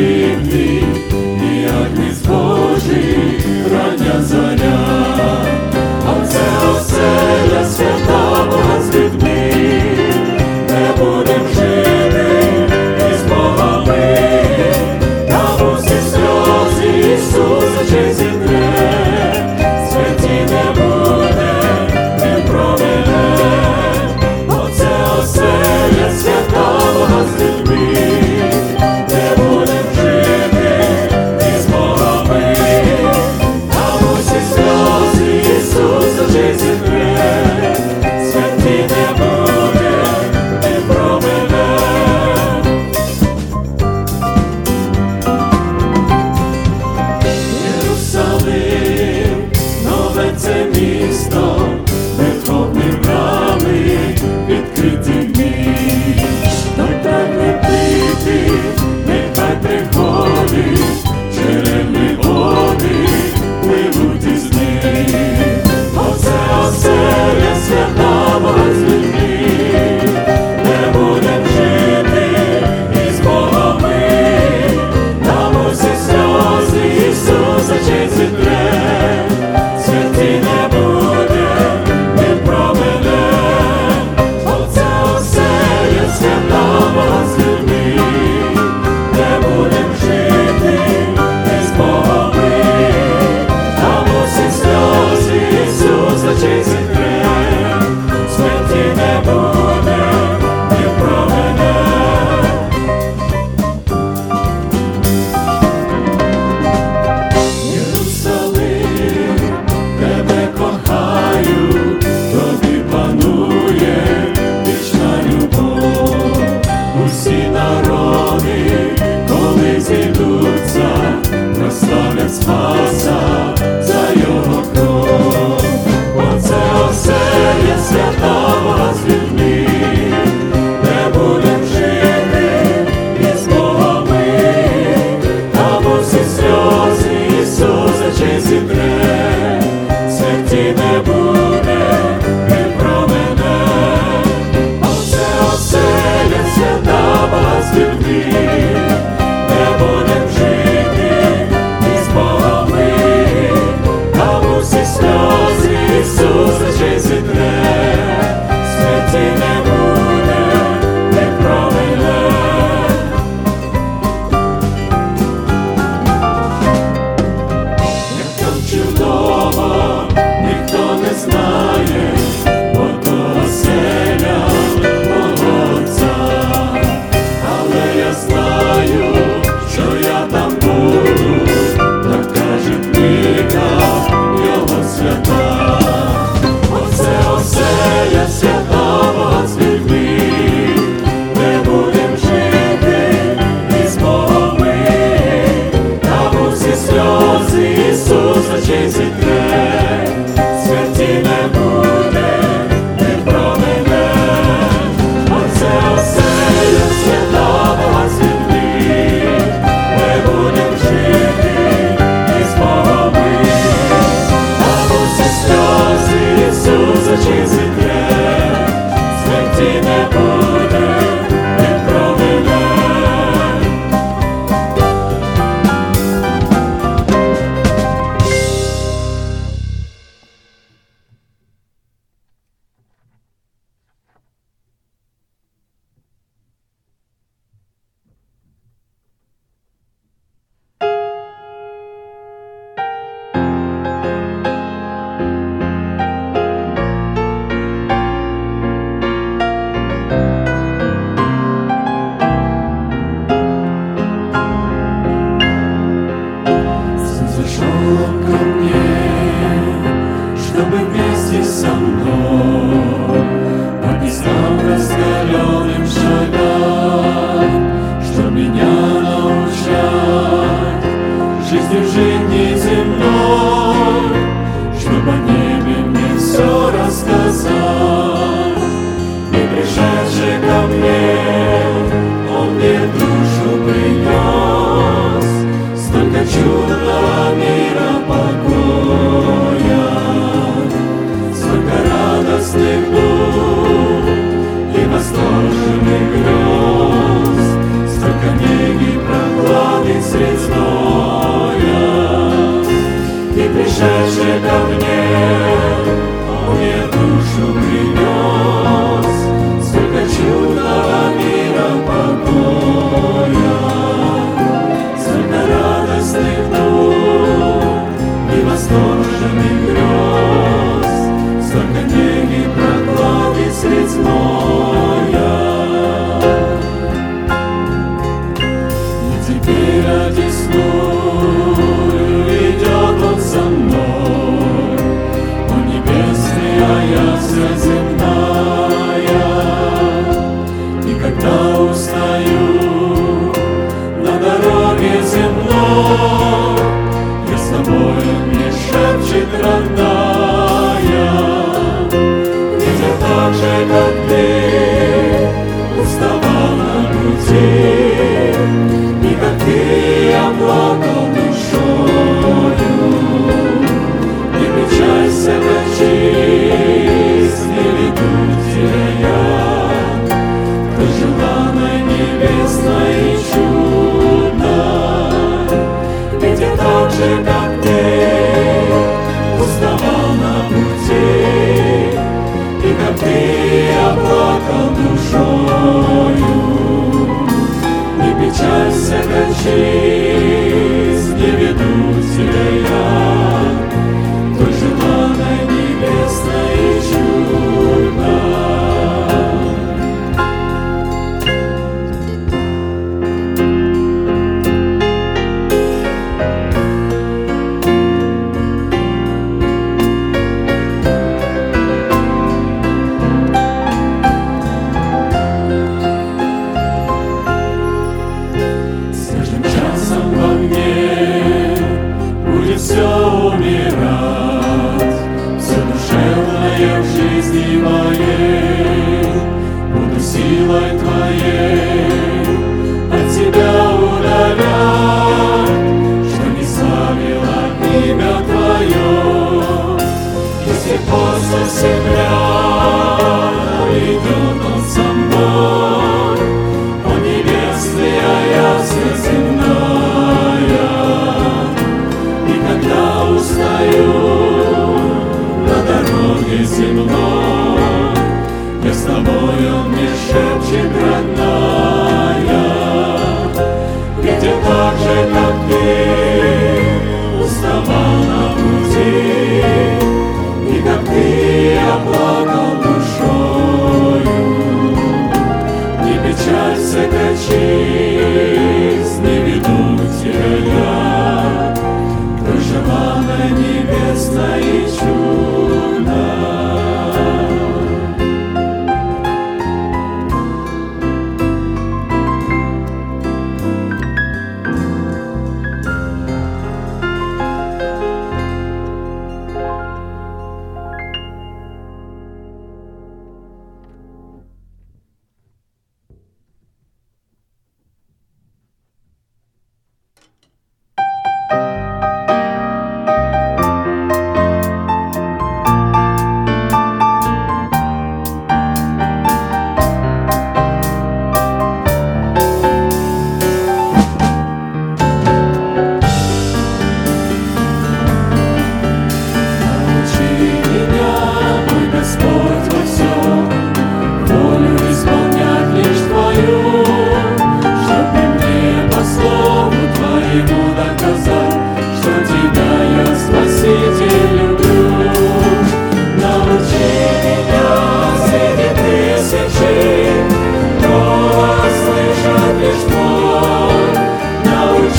И огни не схожі, рання заря, а це оселя свята.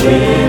Jesus.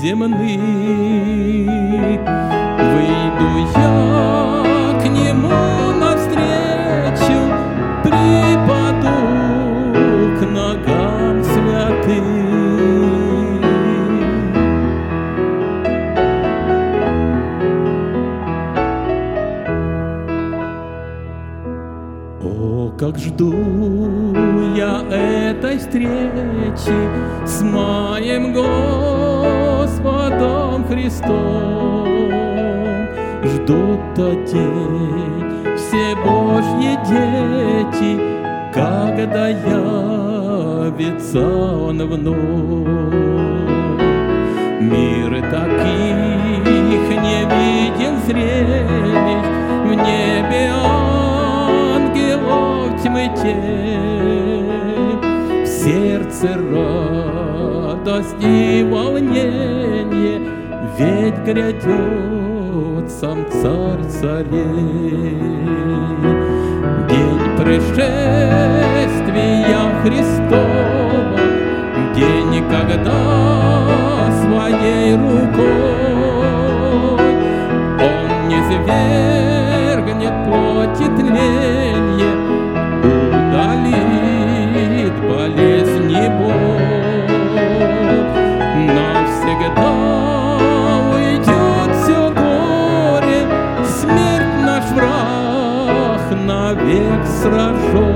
земны. Выйду я к нему навстречу, припаду к ногам святым. О, как жду я этой встречи с моим горем. Христом. Ждут тот день, все Божьи дети, когда явится Он вновь. Мир таких не виден зрелищ, в небе ангелов тьмы тень, в сердце радость и волнение, ведь грядет сам царь царей. День пришествия Христова, день, когда своей рукой Он не свергнет плоти тленье, удалит болезнь и боль навсегда. как сражен.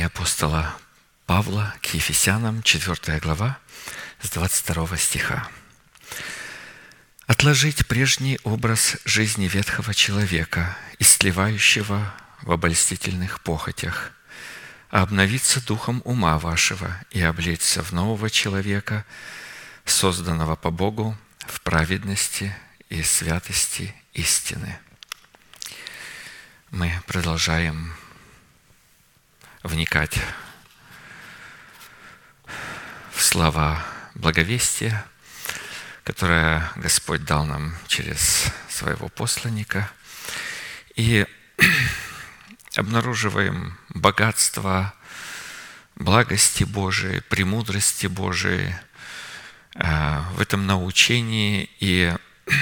Послание апостола Павла к Ефесянам, 4 глава, с 22 стиха. «Отложить прежний образ жизни ветхого человека, истлевающего в обольстительных похотях, а обновиться духом ума вашего и облечься в нового человека, созданного по Богу в праведности и святости истины». Мы продолжаем вникать в слова благовестия, которое Господь дал нам через своего посланника, и обнаруживаем богатство благости Божией, премудрости Божией э, в этом научении. И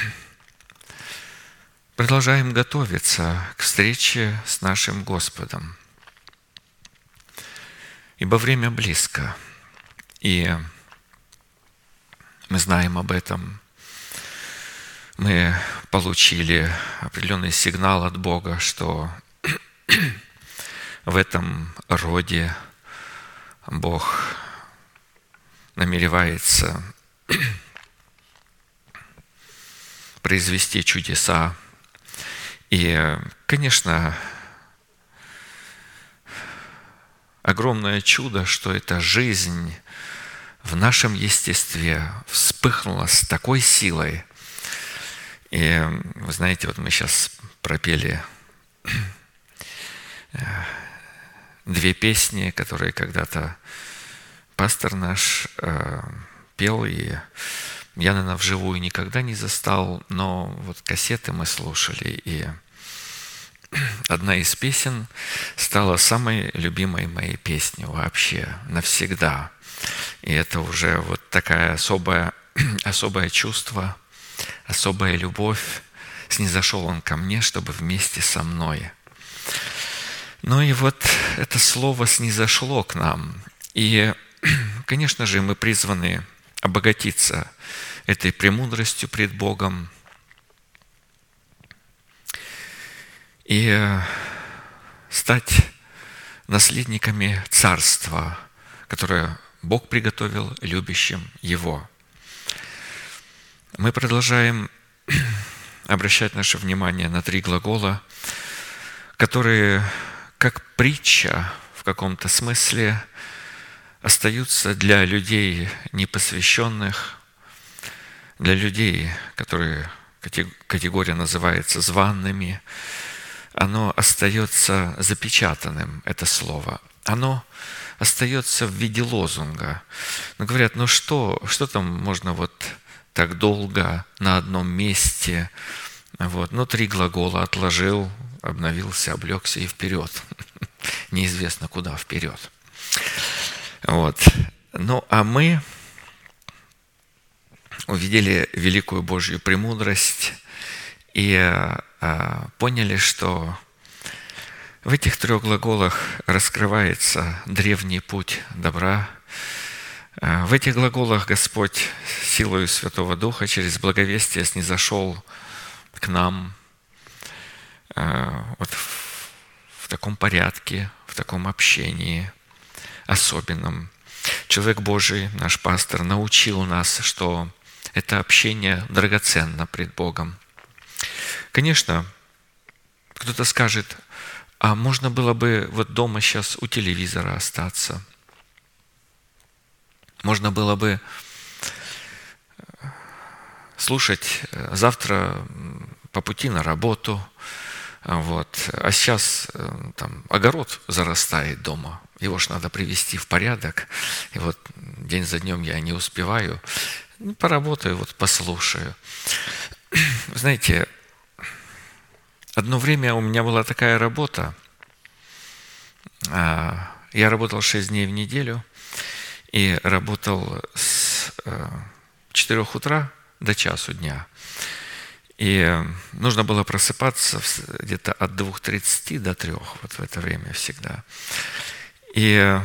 продолжаем готовиться к встрече с нашим Господом – ибо время близко. И мы знаем об этом. Мы получили определенный сигнал от Бога, что в этом роде Бог намеревается произвести чудеса. И, конечно, огромное чудо, что эта жизнь в нашем естестве вспыхнула с такой силой. И вы знаете, вот мы сейчас пропели э, две песни, которые когда-то пастор наш э, пел, и я, наверное, вживую никогда не застал, но вот кассеты мы слушали, и одна из песен стала самой любимой моей песней вообще навсегда. И это уже вот такая особая, особое чувство, особая любовь. Снизошел он ко мне, чтобы вместе со мной. Ну и вот это слово снизошло к нам. И, конечно же, мы призваны обогатиться этой премудростью пред Богом – и э, стать наследниками царства, которое Бог приготовил любящим Его. Мы продолжаем обращать наше внимание на три глагола, которые, как притча в каком-то смысле, остаются для людей непосвященных, для людей, которые категория называется званными, оно остается запечатанным, это слово. Оно остается в виде лозунга. Но говорят, ну что, что там можно вот так долго на одном месте? Вот. Ну, три глагола отложил, обновился, облегся и вперед. Неизвестно, куда вперед. Вот. Ну, а мы увидели великую Божью премудрость и а, поняли, что в этих трех глаголах раскрывается древний путь добра. А, в этих глаголах Господь силою Святого Духа через благовестие снизошел к нам а, вот в, в таком порядке, в таком общении особенном. Человек Божий, наш пастор, научил нас, что это общение драгоценно пред Богом – Конечно, кто-то скажет, а можно было бы вот дома сейчас у телевизора остаться. Можно было бы э, слушать э, завтра по пути на работу. Вот. А сейчас э, там огород зарастает дома. Его ж надо привести в порядок. И вот день за днем я не успеваю. Ну, поработаю, вот послушаю. Знаете, Одно время у меня была такая работа. А, я работал 6 дней в неделю и работал с 4 э, утра до часу дня. И нужно было просыпаться где-то от 2.30 до 3, вот в это время всегда. И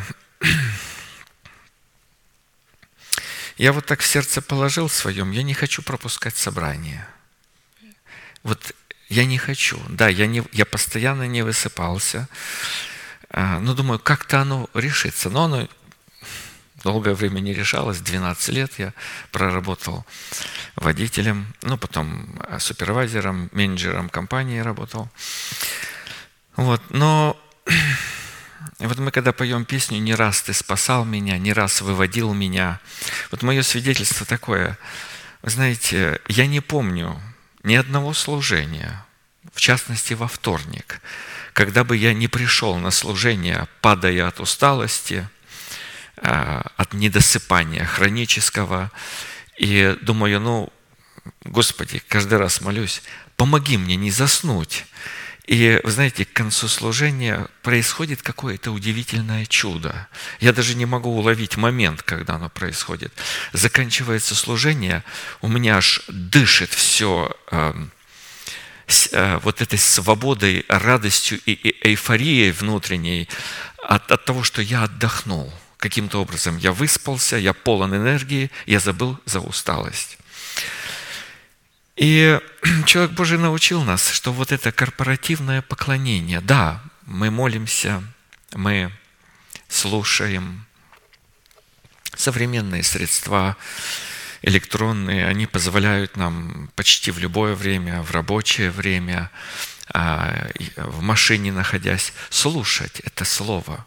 я вот так в сердце положил своем, я не хочу пропускать собрание. Вот я не хочу. Да, я, не, я постоянно не высыпался. А, Ну, думаю, как-то оно решится. Но оно долгое время не решалось. 12 лет я проработал водителем, ну, потом а, супервайзером, менеджером компании работал. Вот, но вот мы когда поем песню «Не раз ты спасал меня, не раз выводил меня», вот мое свидетельство такое, вы знаете, я не помню ни одного служения, в частности во вторник, когда бы я не пришел на служение, падая от усталости, а, от недосыпания хронического, и думаю, ну, Господи, каждый раз молюсь, помоги мне не заснуть. И, вы знаете, к концу служения происходит какое-то удивительное чудо. Я даже не могу уловить момент, когда оно происходит. Заканчивается служение, у меня аж дышит все э, э, вот этой свободой, радостью и, и эйфорией внутренней от, от того, что я отдохнул. Каким-то образом я выспался, я полон энергии, я забыл за усталость. И человек Божий научил нас, что вот это корпоративное поклонение, да, мы молимся, мы слушаем, современные средства электронные, они позволяют нам почти в любое время, в рабочее время, а, в машине находясь, слушать это слово.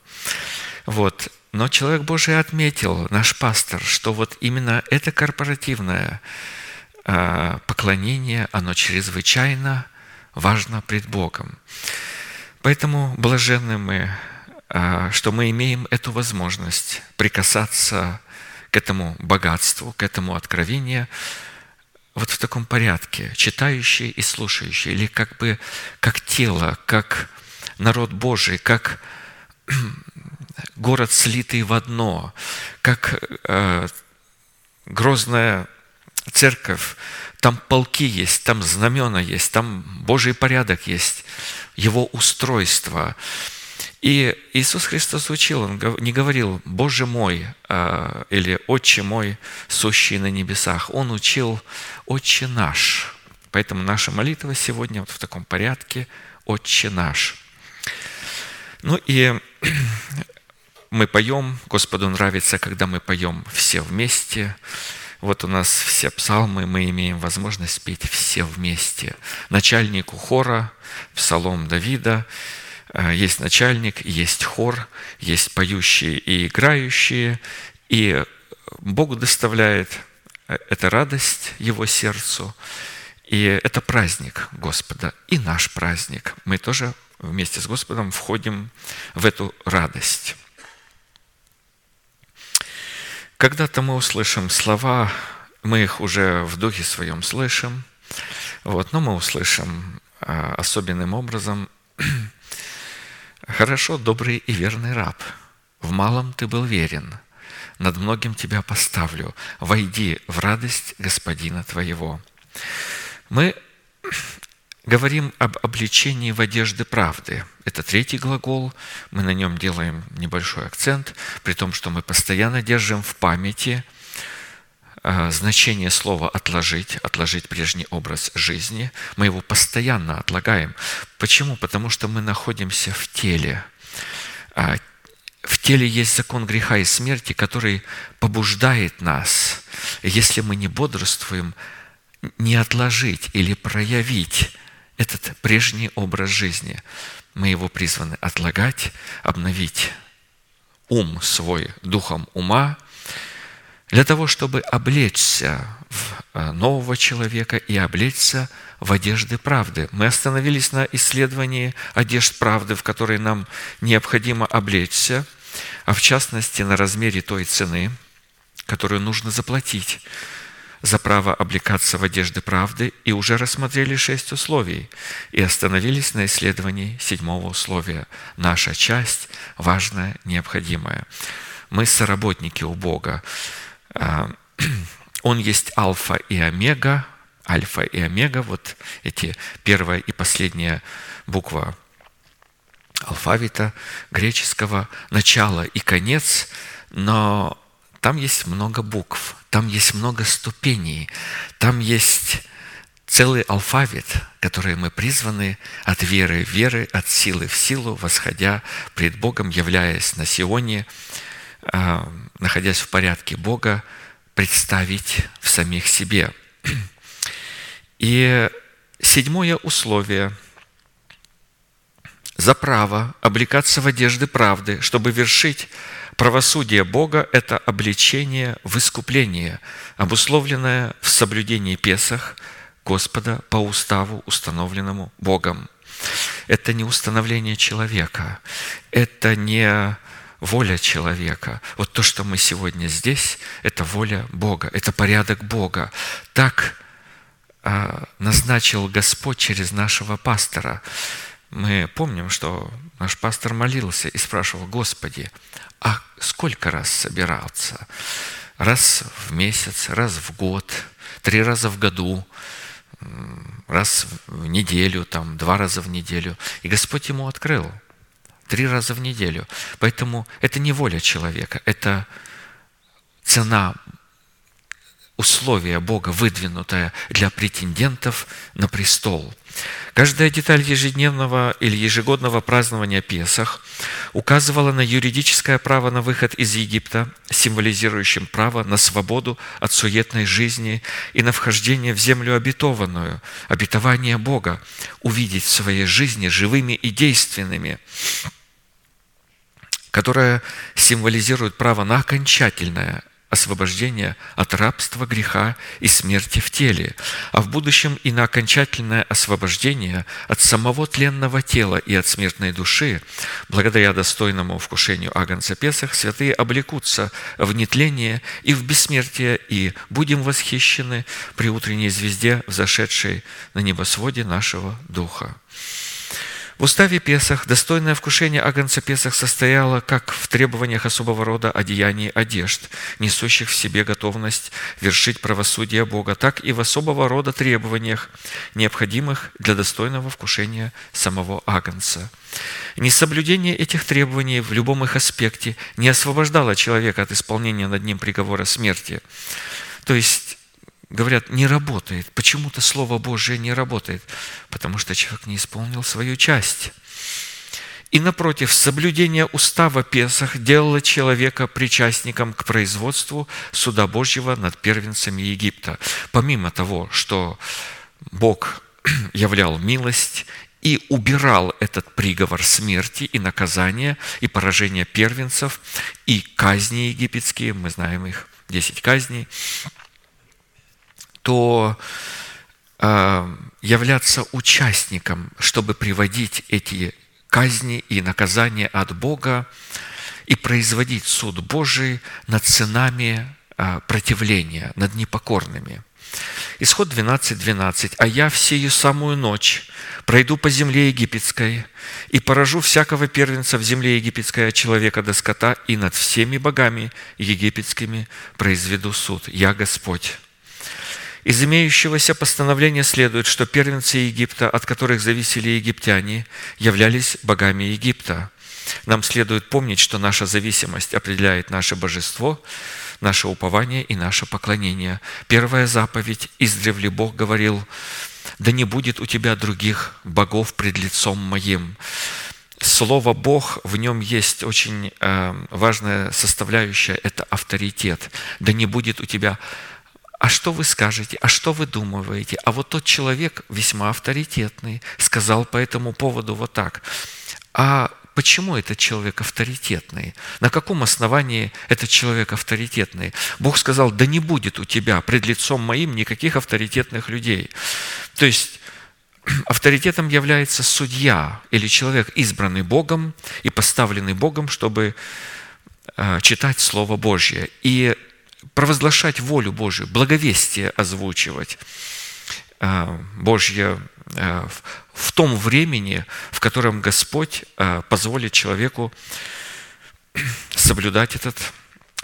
Вот. Но человек Божий отметил, наш пастор, что вот именно это корпоративное поклонение, оно чрезвычайно важно пред Богом. Поэтому блаженны мы, а, что мы имеем эту возможность прикасаться к этому богатству, к этому откровению вот в таком порядке, читающие и слушающие, или как бы как тело, как народ Божий, как город, слитый в одно, как э, грозная церковь, там полки есть, там знамена есть, там Божий порядок есть, Его устройство. И Иисус Христос учил, Он не говорил «Боже мой» а, или «Отче мой, сущий на небесах». Он учил «Отче наш». Поэтому наша молитва сегодня вот в таком порядке «Отче наш». Ну и мы поем, Господу нравится, когда мы поем все вместе – вот у нас все псалмы, мы имеем возможность петь все вместе. Начальнику хора, псалом Давида, э, есть начальник, есть хор, есть поющие и играющие, и Богу доставляет э, это радость Его сердцу, и это праздник Господа, и наш праздник. Мы тоже вместе с Господом входим в эту радость. Когда-то мы услышим слова, мы их уже в духе своем слышим, вот, но мы услышим а, особенным образом «Хорошо, добрый и верный раб, в малом ты был верен, над многим тебя поставлю, войди в радость господина твоего». Мы говорим об обличении в одежды правды. Это третий глагол, мы на нем делаем небольшой акцент, при том, что мы постоянно держим в памяти а, значение слова «отложить», «отложить прежний образ жизни». Мы его постоянно отлагаем. Почему? Потому что мы находимся в теле. А, в теле есть закон греха и смерти, который побуждает нас, если мы не бодрствуем, не отложить или проявить этот прежний образ жизни. Мы его призваны отлагать, обновить ум свой духом ума, для того, чтобы облечься в э, нового человека и облечься в одежды правды. Мы остановились на исследовании одежд правды, в которой нам необходимо облечься, а в частности на размере той цены, которую нужно заплатить за право облекаться в одежды правды и уже рассмотрели шесть условий и остановились на исследовании седьмого условия. Наша часть важная, необходимая. Мы соработники у Бога. А, Он есть альфа и омега, альфа и омега, вот эти первая и последняя буква алфавита греческого, начало и конец, но там есть много букв, там есть много ступеней, там есть целый алфавит, который мы призваны от веры в веры, от силы в силу, восходя пред Богом, являясь на Сионе, а, находясь в порядке Бога, представить в самих себе. И седьмое условие – за право облекаться в одежды правды, чтобы вершить правосудие Бога – это обличение в искупление, обусловленное в соблюдении Песах Господа по уставу, установленному Богом. Это не установление человека, это не воля человека. Вот то, что мы сегодня здесь, это воля Бога, это порядок Бога. Так а, назначил Господь через нашего пастора. Мы помним, что наш пастор молился и спрашивал, Господи, а сколько раз собираться? Раз в месяц, раз в год, три раза в году, раз в неделю, там, два раза в неделю. И Господь ему открыл три раза в неделю. Поэтому это не воля человека, это цена условие Бога, выдвинутое для претендентов на престол. Каждая деталь ежедневного или ежегодного празднования Песах указывала на юридическое право на выход из Египта, символизирующим право на свободу от суетной жизни и на вхождение в землю обетованную, обетование Бога, увидеть в своей жизни живыми и действенными, которое символизирует право на окончательное освобождение от рабства, греха и смерти в теле, а в будущем и на окончательное освобождение от самого тленного тела и от смертной души, благодаря достойному вкушению Агнца Песах, святые облекутся в нетление и в бессмертие, и будем восхищены при утренней звезде, взошедшей на небосводе нашего Духа. В уставе Песах достойное вкушение Агнца Песах состояло как в требованиях особого рода одеяний одежд, несущих в себе готовность вершить правосудие Бога, так и в особого рода требованиях, необходимых для достойного вкушения самого Агнца. Несоблюдение этих требований в любом их аспекте не освобождало человека от исполнения над ним приговора смерти. То есть говорят, не работает. Почему-то Слово Божие не работает, потому что человек не исполнил свою часть. И напротив, соблюдение устава Песах делало человека причастником к производству суда Божьего над первенцами Египта. Помимо того, что Бог являл милость и убирал этот приговор смерти и наказания, и поражения первенцев, и казни египетские, мы знаем их, 10 казней – то э, являться участником, чтобы приводить эти казни и наказания от Бога и производить суд Божий над сынами э, противления, над непокорными. Исход 12.12. 12. «А я в сию самую ночь пройду по земле египетской и поражу всякого первенца в земле египетской от человека до скота, и над всеми богами египетскими произведу суд. Я Господь». Из имеющегося постановления следует, что первенцы Египта, от которых зависели египтяне, являлись богами Египта. Нам следует помнить, что наша зависимость определяет наше божество, наше упование и наше поклонение. Первая заповедь издревле Бог говорил, «Да не будет у тебя других богов пред лицом моим». Слово «Бог», в нем есть очень э, важная составляющая – это авторитет. «Да не будет у тебя а что вы скажете, а что вы думаете? А вот тот человек весьма авторитетный сказал по этому поводу вот так. А почему этот человек авторитетный? На каком основании этот человек авторитетный? Бог сказал, да не будет у тебя пред лицом моим никаких авторитетных людей. То есть авторитетом является судья или человек, избранный Богом и поставленный Богом, чтобы э, читать Слово Божье. И провозглашать волю Божию, благовестие озвучивать а, Божье а, в том времени, в котором Господь а, позволит человеку соблюдать этот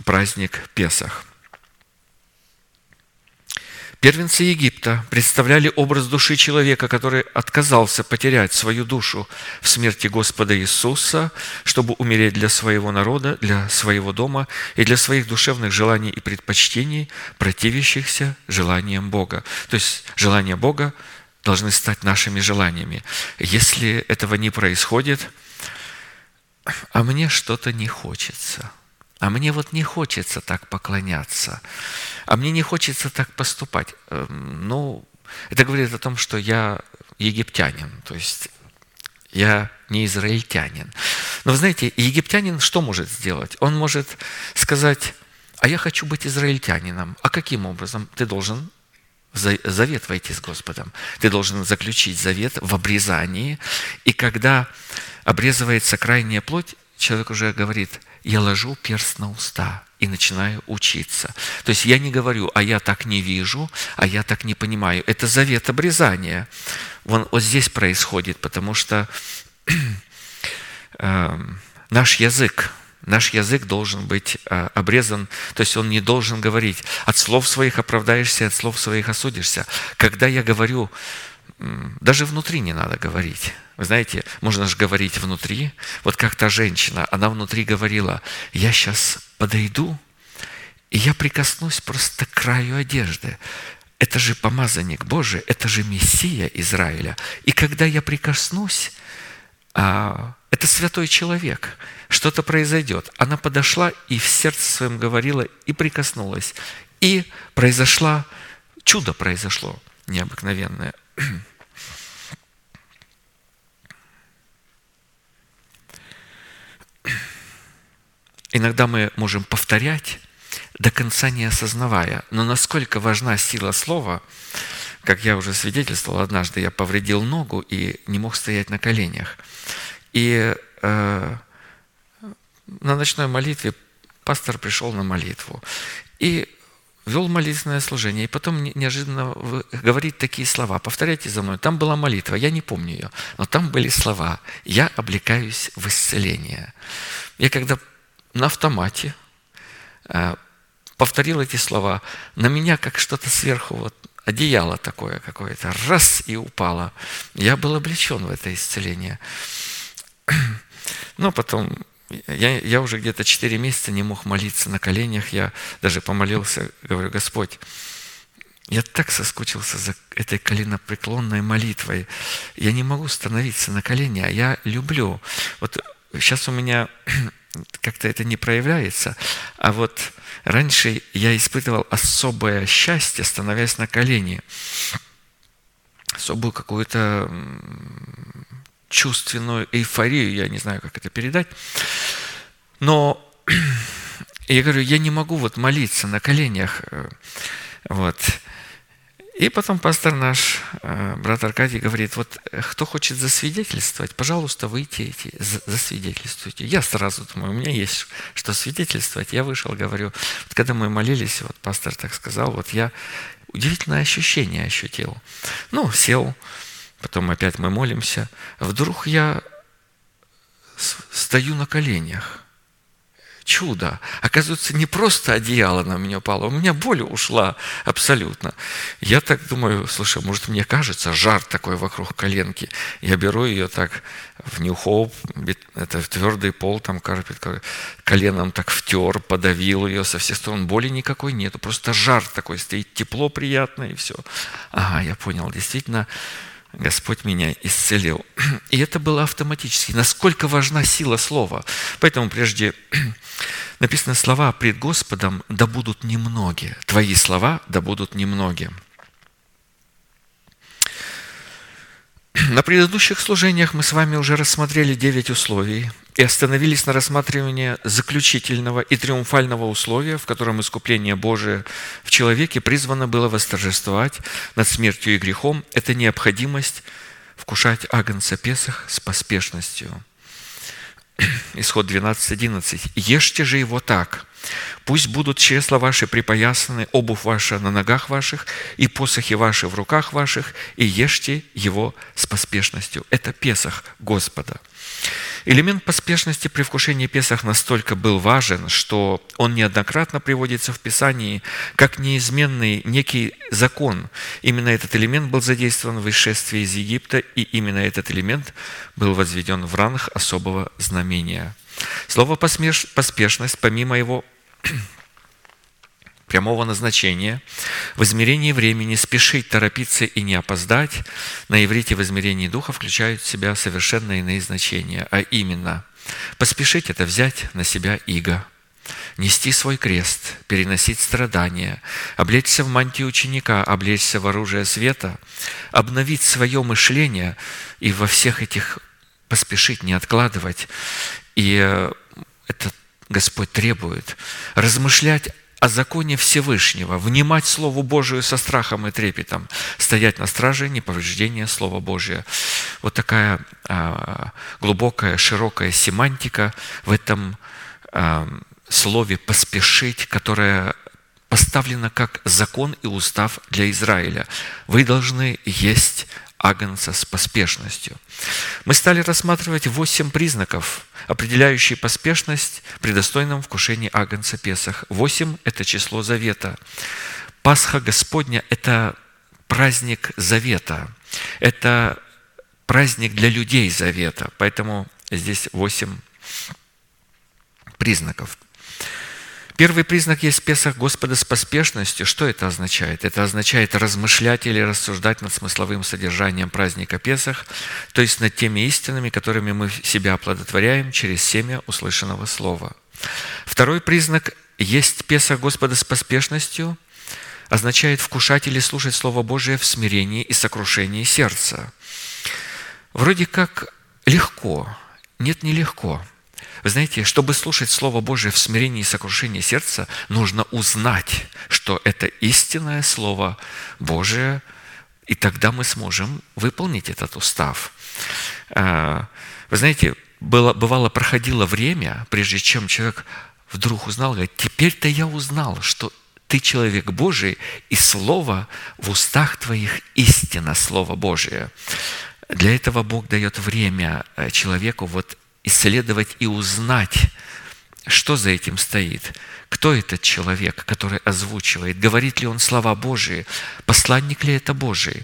праздник Песах. Первенцы Египта представляли образ души человека, который отказался потерять свою душу в смерти Господа Иисуса, чтобы умереть для своего народа, для своего дома и для своих душевных желаний и предпочтений, противящихся желаниям Бога. То есть желания Бога должны стать нашими желаниями. Если этого не происходит, а мне что-то не хочется – а мне вот не хочется так поклоняться, а мне не хочется так поступать. Эм, ну, это говорит о том, что я египтянин, то есть я не израильтянин. Но вы знаете, египтянин что может сделать? Он может сказать, а я хочу быть израильтянином. А каким образом? Ты должен завет войти с Господом. Ты должен заключить завет в обрезании. И когда обрезывается крайняя плоть, человек уже говорит – я ложу перст на уста и начинаю учиться. То есть я не говорю, а я так не вижу, а я так не понимаю. Это завет обрезания. Вон, вот здесь происходит, потому что э, наш язык, наш язык должен быть э, обрезан, то есть он не должен говорить, от слов своих оправдаешься, от слов своих осудишься. Когда я говорю, даже внутри не надо говорить. Вы знаете, можно же говорить внутри. Вот как та женщина, она внутри говорила, я сейчас подойду, и я прикоснусь просто к краю одежды. Это же помазанник Божий, это же Мессия Израиля. И когда я прикоснусь, а, это святой человек, что-то произойдет. Она подошла и в сердце своем говорила, и прикоснулась. И произошло, чудо произошло необыкновенное. Иногда мы можем повторять, до конца не осознавая. Но насколько важна сила слова, как я уже свидетельствовал, однажды я повредил ногу и не мог стоять на коленях. И э, на ночной молитве пастор пришел на молитву и вел молитвенное служение, и потом неожиданно говорит такие слова. Повторяйте за мной. Там была молитва, я не помню ее, но там были слова. Я облекаюсь в исцеление. Я когда на автомате э, повторил эти слова, на меня как что-то сверху, вот одеяло такое какое-то, раз и упало. Я был облечен в это исцеление. Но потом я, я уже где-то 4 месяца не мог молиться на коленях. Я даже помолился, говорю, Господь, я так соскучился за этой коленопреклонной молитвой. Я не могу становиться на колени, а я люблю. Вот сейчас у меня как-то это не проявляется. А вот раньше я испытывал особое счастье, становясь на колени. Особую какую-то чувственную эйфорию, я не знаю, как это передать. Но я говорю, я не могу вот молиться на коленях. Э, вот. И потом пастор наш, э, брат Аркадий, говорит, вот э, кто хочет засвидетельствовать, пожалуйста, выйти, засвидетельствуйте. Я сразу думаю, у меня есть что свидетельствовать. Я вышел, говорю, вот когда мы молились, вот пастор так сказал, вот я удивительное ощущение ощутил. Ну, сел, потом опять мы молимся. Вдруг я стою на коленях чудо. Оказывается, не просто одеяло на меня упало, у меня боль ушла абсолютно. Я так думаю, слушай, может, мне кажется, жар такой вокруг коленки. Я беру ее так в нюхоп, это в твердый пол, там карпет, коленом так втер, подавил ее со всех сторон. Боли никакой нету, просто жар такой стоит, тепло приятное и все. Ага, я понял, действительно, Господь меня исцелил. И это было автоматически. Насколько важна сила слова. Поэтому прежде написано слова пред Господом да будут немногие. Твои слова да будут немногие. На предыдущих служениях мы с вами уже рассмотрели девять условий и остановились на рассматривании заключительного и триумфального условия, в котором искупление Божие в человеке призвано было восторжествовать над смертью и грехом. Это необходимость вкушать агнца Песах с поспешностью. Исход 12.11. «Ешьте же его так, Пусть будут чресла ваши припоясаны, обувь ваша на ногах ваших, и посохи ваши в руках ваших, и ешьте его с поспешностью». Это Песах Господа. Элемент поспешности при вкушении Песах настолько был важен, что он неоднократно приводится в Писании как неизменный некий закон. Именно этот элемент был задействован в исшествии из Египта, и именно этот элемент был возведен в ранг особого знамения. Слово «поспешность», помимо его прямого назначения, в измерении времени спешить, торопиться и не опоздать, на иврите в измерении духа включают в себя совершенно иные значения, а именно поспешить – это взять на себя иго, нести свой крест, переносить страдания, облечься в мантию ученика, облечься в оружие света, обновить свое мышление и во всех этих поспешить, не откладывать. И э, это Господь требует. Размышлять о законе Всевышнего, внимать Слову Божию со страхом и трепетом, стоять на страже неповреждения Слова Божия. Вот такая а, глубокая, широкая семантика в этом а, слове «поспешить», которое поставлено как закон и устав для Израиля. Вы должны есть агнца с поспешностью. Мы стали рассматривать восемь признаков, определяющие поспешность при достойном вкушении агнца Песах. Восемь – это число завета. Пасха Господня – это праздник завета. Это праздник для людей завета. Поэтому здесь восемь признаков. Первый признак есть Песах Господа с поспешностью. Что это означает? Это означает размышлять или рассуждать над смысловым содержанием праздника Песах, то есть над теми истинами, которыми мы себя оплодотворяем через семя услышанного слова. Второй признак есть Песах Господа с поспешностью означает вкушать или слушать Слово Божие в смирении и сокрушении сердца. Вроде как легко, нет, нелегко – вы знаете, чтобы слушать Слово Божие в смирении и сокрушении сердца, нужно узнать, что это истинное Слово Божие, и тогда мы сможем выполнить этот устав. А, вы знаете, было, бывало, проходило время, прежде чем человек вдруг узнал, говорит, теперь-то я узнал, что ты человек Божий, и Слово в устах твоих истина Слово Божие. Для этого Бог дает время э, человеку вот исследовать и узнать, что за этим стоит, кто этот человек, который озвучивает, говорит ли он слова Божии, посланник ли это Божий.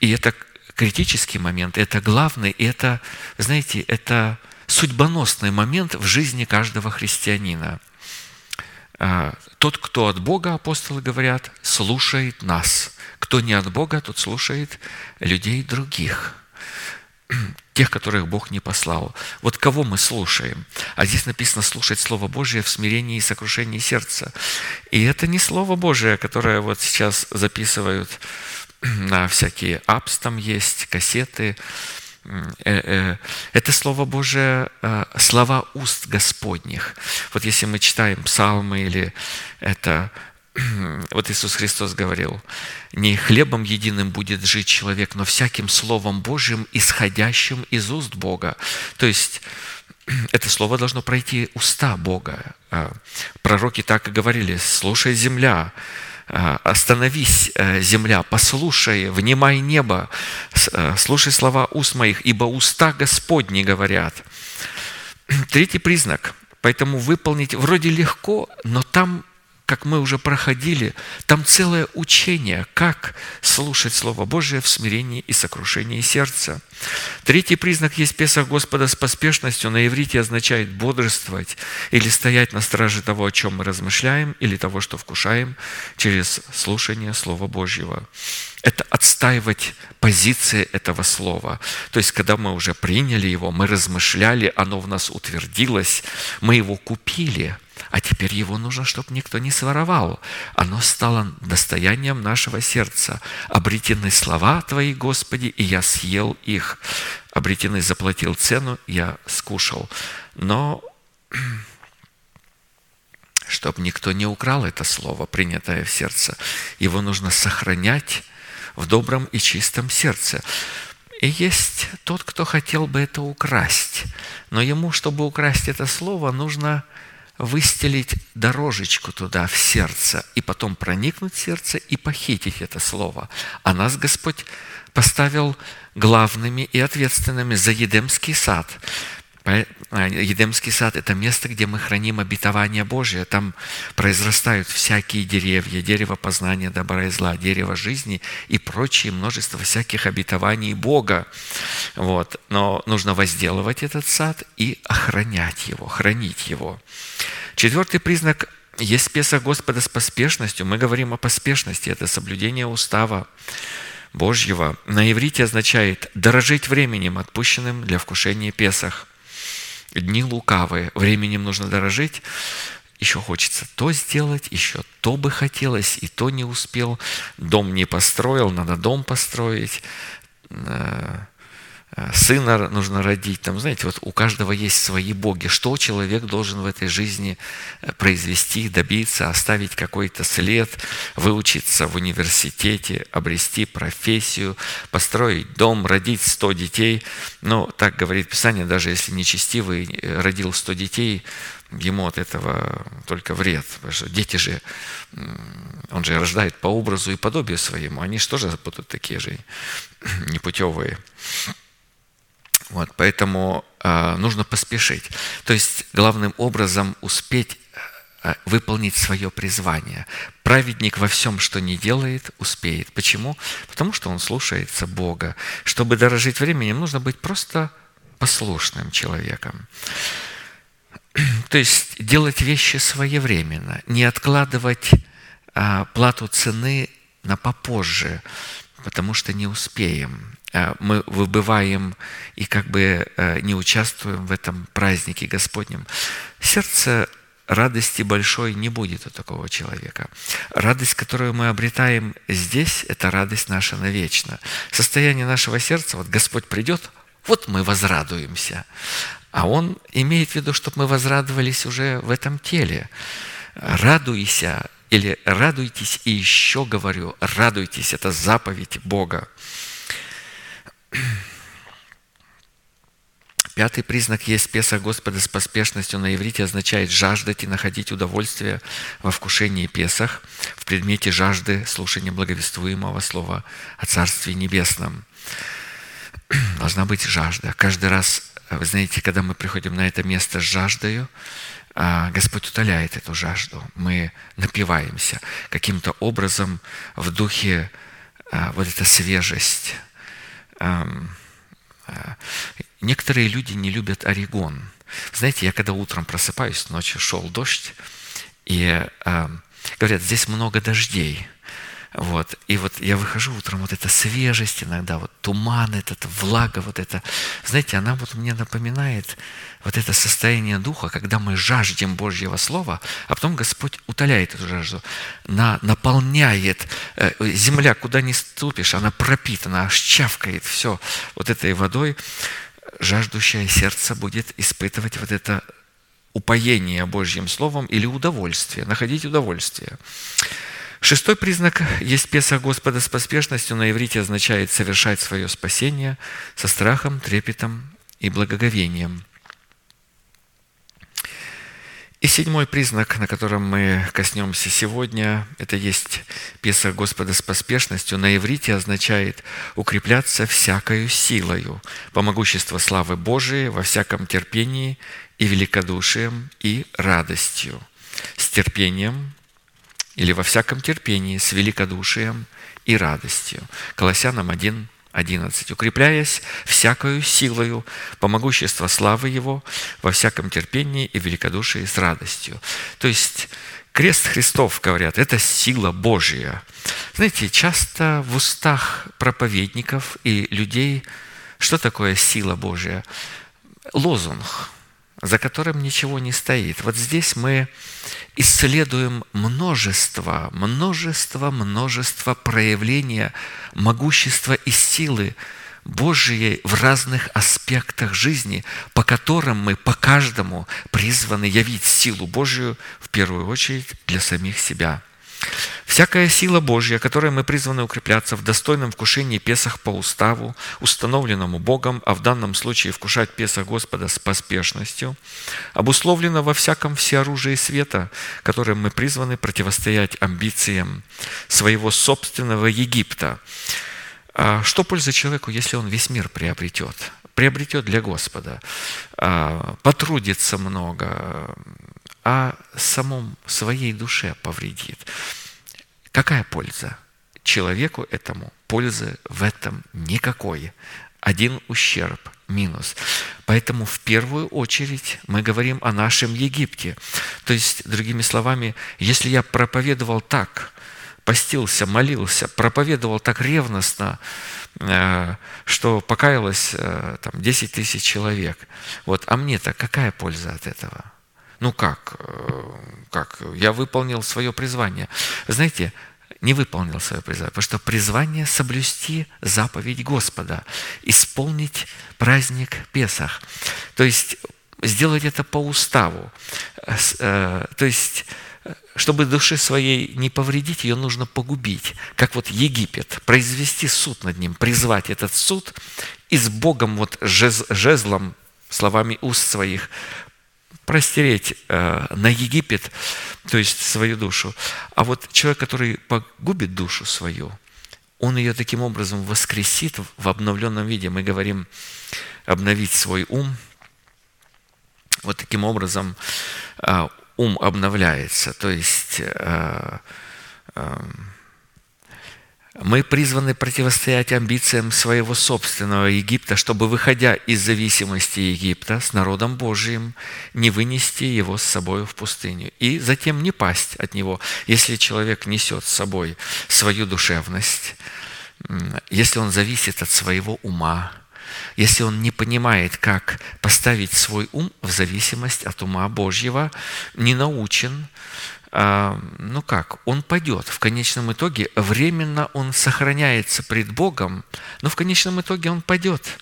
И это критический момент, это главный, и это, знаете, это судьбоносный момент в жизни каждого христианина. А, тот, кто от Бога, апостолы говорят, слушает нас. Кто не от Бога, тот слушает людей других тех, которых Бог не послал. Вот кого мы слушаем? А здесь написано слушать Слово Божие в смирении и сокрушении сердца. И это не Слово Божие, которое вот сейчас записывают на всякие апс там есть, кассеты. Э, э, это Слово Божие, э, слова уст Господних. Вот если мы читаем псалмы или это вот Иисус Христос говорил, не хлебом единым будет жить человек, но всяким Словом Божьим, исходящим из уст Бога. То есть это слово должно пройти уста Бога. А, пророки так и говорили, слушай, земля, а, остановись, э, земля, послушай, внимай небо, слушай слова уст моих, ибо уста Господни говорят. Третий признак. Поэтому выполнить вроде легко, но там как мы уже проходили, там целое учение, как слушать Слово Божие в смирении и сокрушении сердца. Третий признак есть Песах Господа с поспешностью. На иврите означает бодрствовать или стоять на страже того, о чем мы размышляем, или того, что вкушаем через слушание Слова Божьего. Это отстаивать позиции этого слова. То есть, когда мы уже приняли его, мы размышляли, оно в нас утвердилось, мы его купили – а теперь его нужно, чтобы никто не своровал. Оно стало достоянием нашего сердца. Обретены слова Твои, Господи, и я съел их. Обретены заплатил цену, я скушал. Но чтобы никто не украл это слово, принятое в сердце, его нужно сохранять в добром и чистом сердце. И есть тот, кто хотел бы это украсть. Но ему, чтобы украсть это слово, нужно выстелить дорожечку туда, в сердце, и потом проникнуть в сердце и похитить это слово. А нас Господь поставил главными и ответственными за Едемский сад. А, Едемский сад – это место, где мы храним обетование Божие. Там произрастают всякие деревья, дерево познания добра и зла, дерево жизни и прочие множество всяких обетований Бога. Вот. Но нужно возделывать этот сад и охранять его, хранить его. Четвертый признак – есть Песах Господа с поспешностью. Мы говорим о поспешности. Это соблюдение устава Божьего. На иврите означает «дорожить временем, отпущенным для вкушения Песах». Дни лукавые. Временем нужно дорожить. Еще хочется то сделать, еще то бы хотелось, и то не успел. Дом не построил, надо дом построить. Э, Сына нужно родить. Там, знаете, вот у каждого есть свои боги. Что человек должен в этой жизни э, произвести, добиться, оставить какой-то след, выучиться в университете, обрести профессию, построить дом, родить 100 детей. Ну, так говорит Писание, даже если нечестивый э, родил 100 детей, ему от этого только вред. Потому что дети же, он же рождает по образу и подобию своему. Они же тоже будут такие же непутевые. Вот, поэтому э, нужно поспешить. То есть главным образом успеть э, выполнить свое призвание. Праведник во всем, что не делает, успеет. Почему? Потому что он слушается Бога. Чтобы дорожить временем, нужно быть просто послушным человеком. То есть делать вещи своевременно, не откладывать а, плату цены на попозже, потому что не успеем. А, Мы выбываем и как бы э, не участвуем в этом празднике Господнем. Сердце радости большой не будет у такого человека. Радость, которую мы обретаем здесь, это радость наша навечно. Состояние нашего сердца, вот Господь придет, вот мы возрадуемся. А Он имеет в виду, чтобы мы возрадовались уже в этом теле. Радуйся, или радуйтесь, и еще говорю, радуйтесь, это заповедь Бога. Пятый признак есть Песах Господа с поспешностью на иврите означает жаждать и находить удовольствие во вкушении Песах, в предмете жажды слушания благовествуемого слова о Царстве Небесном. Должна быть жажда. Каждый раз, вы знаете, когда мы приходим на это место с жаждою, а, Господь утоляет эту жажду. Мы напиваемся каким-то образом в духе а, вот эта свежесть. А, Некоторые люди не любят орегон. Знаете, я когда утром просыпаюсь, ночью шел дождь, и говорят, здесь много дождей. Вот. И вот я выхожу утром, вот эта свежесть иногда, вот туман этот, влага вот это. Знаете, она вот мне напоминает вот это состояние духа, когда мы жаждем Божьего Слова, а потом Господь утоляет эту жажду, на, наполняет. Э, Земля, куда ни ступишь, она пропитана, аж чавкает все вот этой водой. Жаждущее сердце будет испытывать вот это упоение Божьим Словом или удовольствие, находить удовольствие. Шестой признак есть Песах Господа с поспешностью на иврите означает совершать свое спасение со страхом, трепетом и благоговением. И седьмой признак, на котором мы коснемся сегодня, это есть Песах Господа с поспешностью. На иврите означает укрепляться всякою силою по могуществу славы Божией во всяком терпении и великодушием и радостью. С терпением или во всяком терпении, с великодушием и радостью. Колоссянам 1, 11. «Укрепляясь всякою силою по могуществу славы Его во всяком терпении и великодушии с радостью». То есть крест Христов, говорят, это сила Божья. Знаете, часто в устах проповедников и людей что такое сила Божья? Лозунг, за которым ничего не стоит. Вот здесь мы исследуем множество, множество, множество проявления могущества и силы Божией в разных аспектах жизни, по которым мы по каждому призваны явить силу Божию в первую очередь для самих себя – Всякая сила Божья, которой мы призваны укрепляться в достойном вкушении Песах по уставу, установленному Богом, а в данном случае вкушать Песах Господа с поспешностью, обусловлена во всяком всеоружии света, которым мы призваны противостоять амбициям своего собственного Египта. А что польза человеку, если он весь мир приобретет? Приобретет для Господа, а, потрудится много, а самом своей душе повредит. Какая польза? Человеку этому пользы в этом никакой. Один ущерб, минус. Поэтому в первую очередь мы говорим о нашем Египте. То есть, другими словами, если я проповедовал так, постился, молился, проповедовал так ревностно, э, что покаялось э, там, 10 тысяч человек. Вот, а мне-то какая польза от этого? Ну как? Э, как? Я выполнил свое призвание. Знаете, не выполнил свое призвание, потому что призвание соблюсти заповедь Господа, исполнить праздник Песах. То есть сделать это по уставу. Э, то есть чтобы души своей не повредить, ее нужно погубить. Как вот Египет, произвести суд над ним, призвать этот суд и с Богом вот жезлом, словами уст своих, простереть э, на Египет, то есть свою душу. А вот человек, который погубит душу свою, он ее таким образом воскресит в обновленном виде. Мы говорим обновить свой ум. Вот таким образом э, ум обновляется. То есть э, мы призваны противостоять амбициям своего собственного Египта, чтобы, выходя из зависимости Египта с народом Божиим, не вынести его с собой в пустыню и затем не пасть от него. Если человек несет с собой свою душевность, если он зависит от своего ума, если он не понимает, как поставить свой ум в зависимость от ума Божьего, не научен, ну как, он пойдет. В конечном итоге временно он сохраняется пред Богом, но в конечном итоге он пойдет.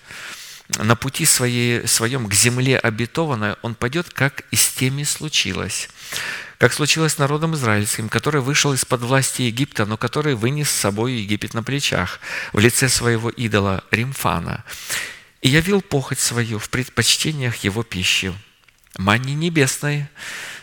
На пути своей, своем к земле обетованной он пойдет, как и с теми случилось. Как случилось с народом израильским, который вышел из-под власти Египта, но который вынес с собой Египет на плечах в лице своего идола Римфана. И явил похоть свою в предпочтениях его пищи, манни небесной,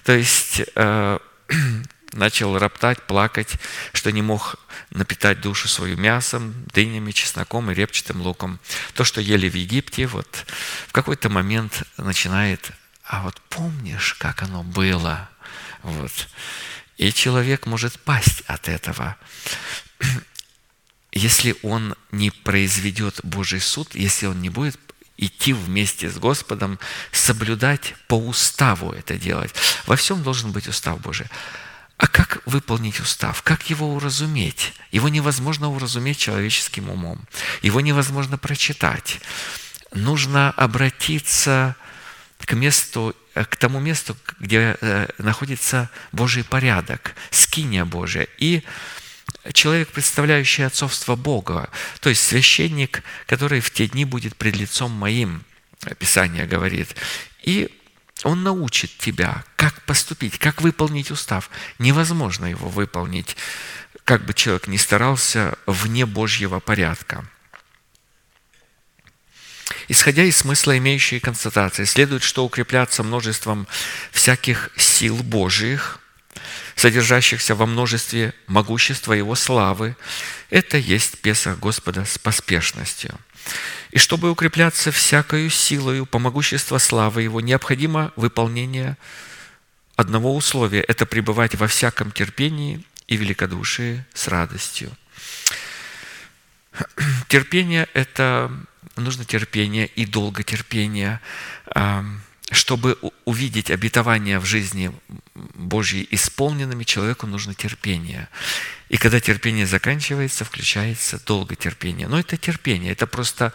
то есть э, начал роптать, плакать, что не мог напитать душу свою мясом, дынями, чесноком и репчатым луком. То, что ели в Египте, вот в какой-то момент начинает, а вот помнишь, как оно было? Вот. И человек может пасть от этого. Если он не произведет Божий суд, если он не будет идти вместе с Господом, соблюдать по уставу это делать. Во всем должен быть устав Божий. А как выполнить устав? Как его уразуметь? Его невозможно уразуметь человеческим умом. Его невозможно прочитать. Нужно обратиться к месту, к тому месту, где э, находится Божий порядок, скиния Божия. И человек, представляющий отцовство Бога, то есть священник, который в те дни будет пред лицом моим, Писание говорит. И он научит тебя, как поступить, как выполнить устав. Невозможно его выполнить, как бы человек ни старался, вне Божьего порядка. Исходя из смысла имеющей констатации, следует, что укрепляться множеством всяких сил Божиих – содержащихся во множестве могущества Его славы. Это есть Песах Господа с поспешностью. И чтобы укрепляться всякою силою по могуществу славы Его, необходимо выполнение одного условия – это пребывать во всяком терпении и великодушии с радостью. Терпение – это нужно терпение и долготерпение чтобы увидеть обетование в жизни Божьей исполненными, человеку нужно терпение. И когда терпение заканчивается, включается долготерпение. Но это терпение, это просто,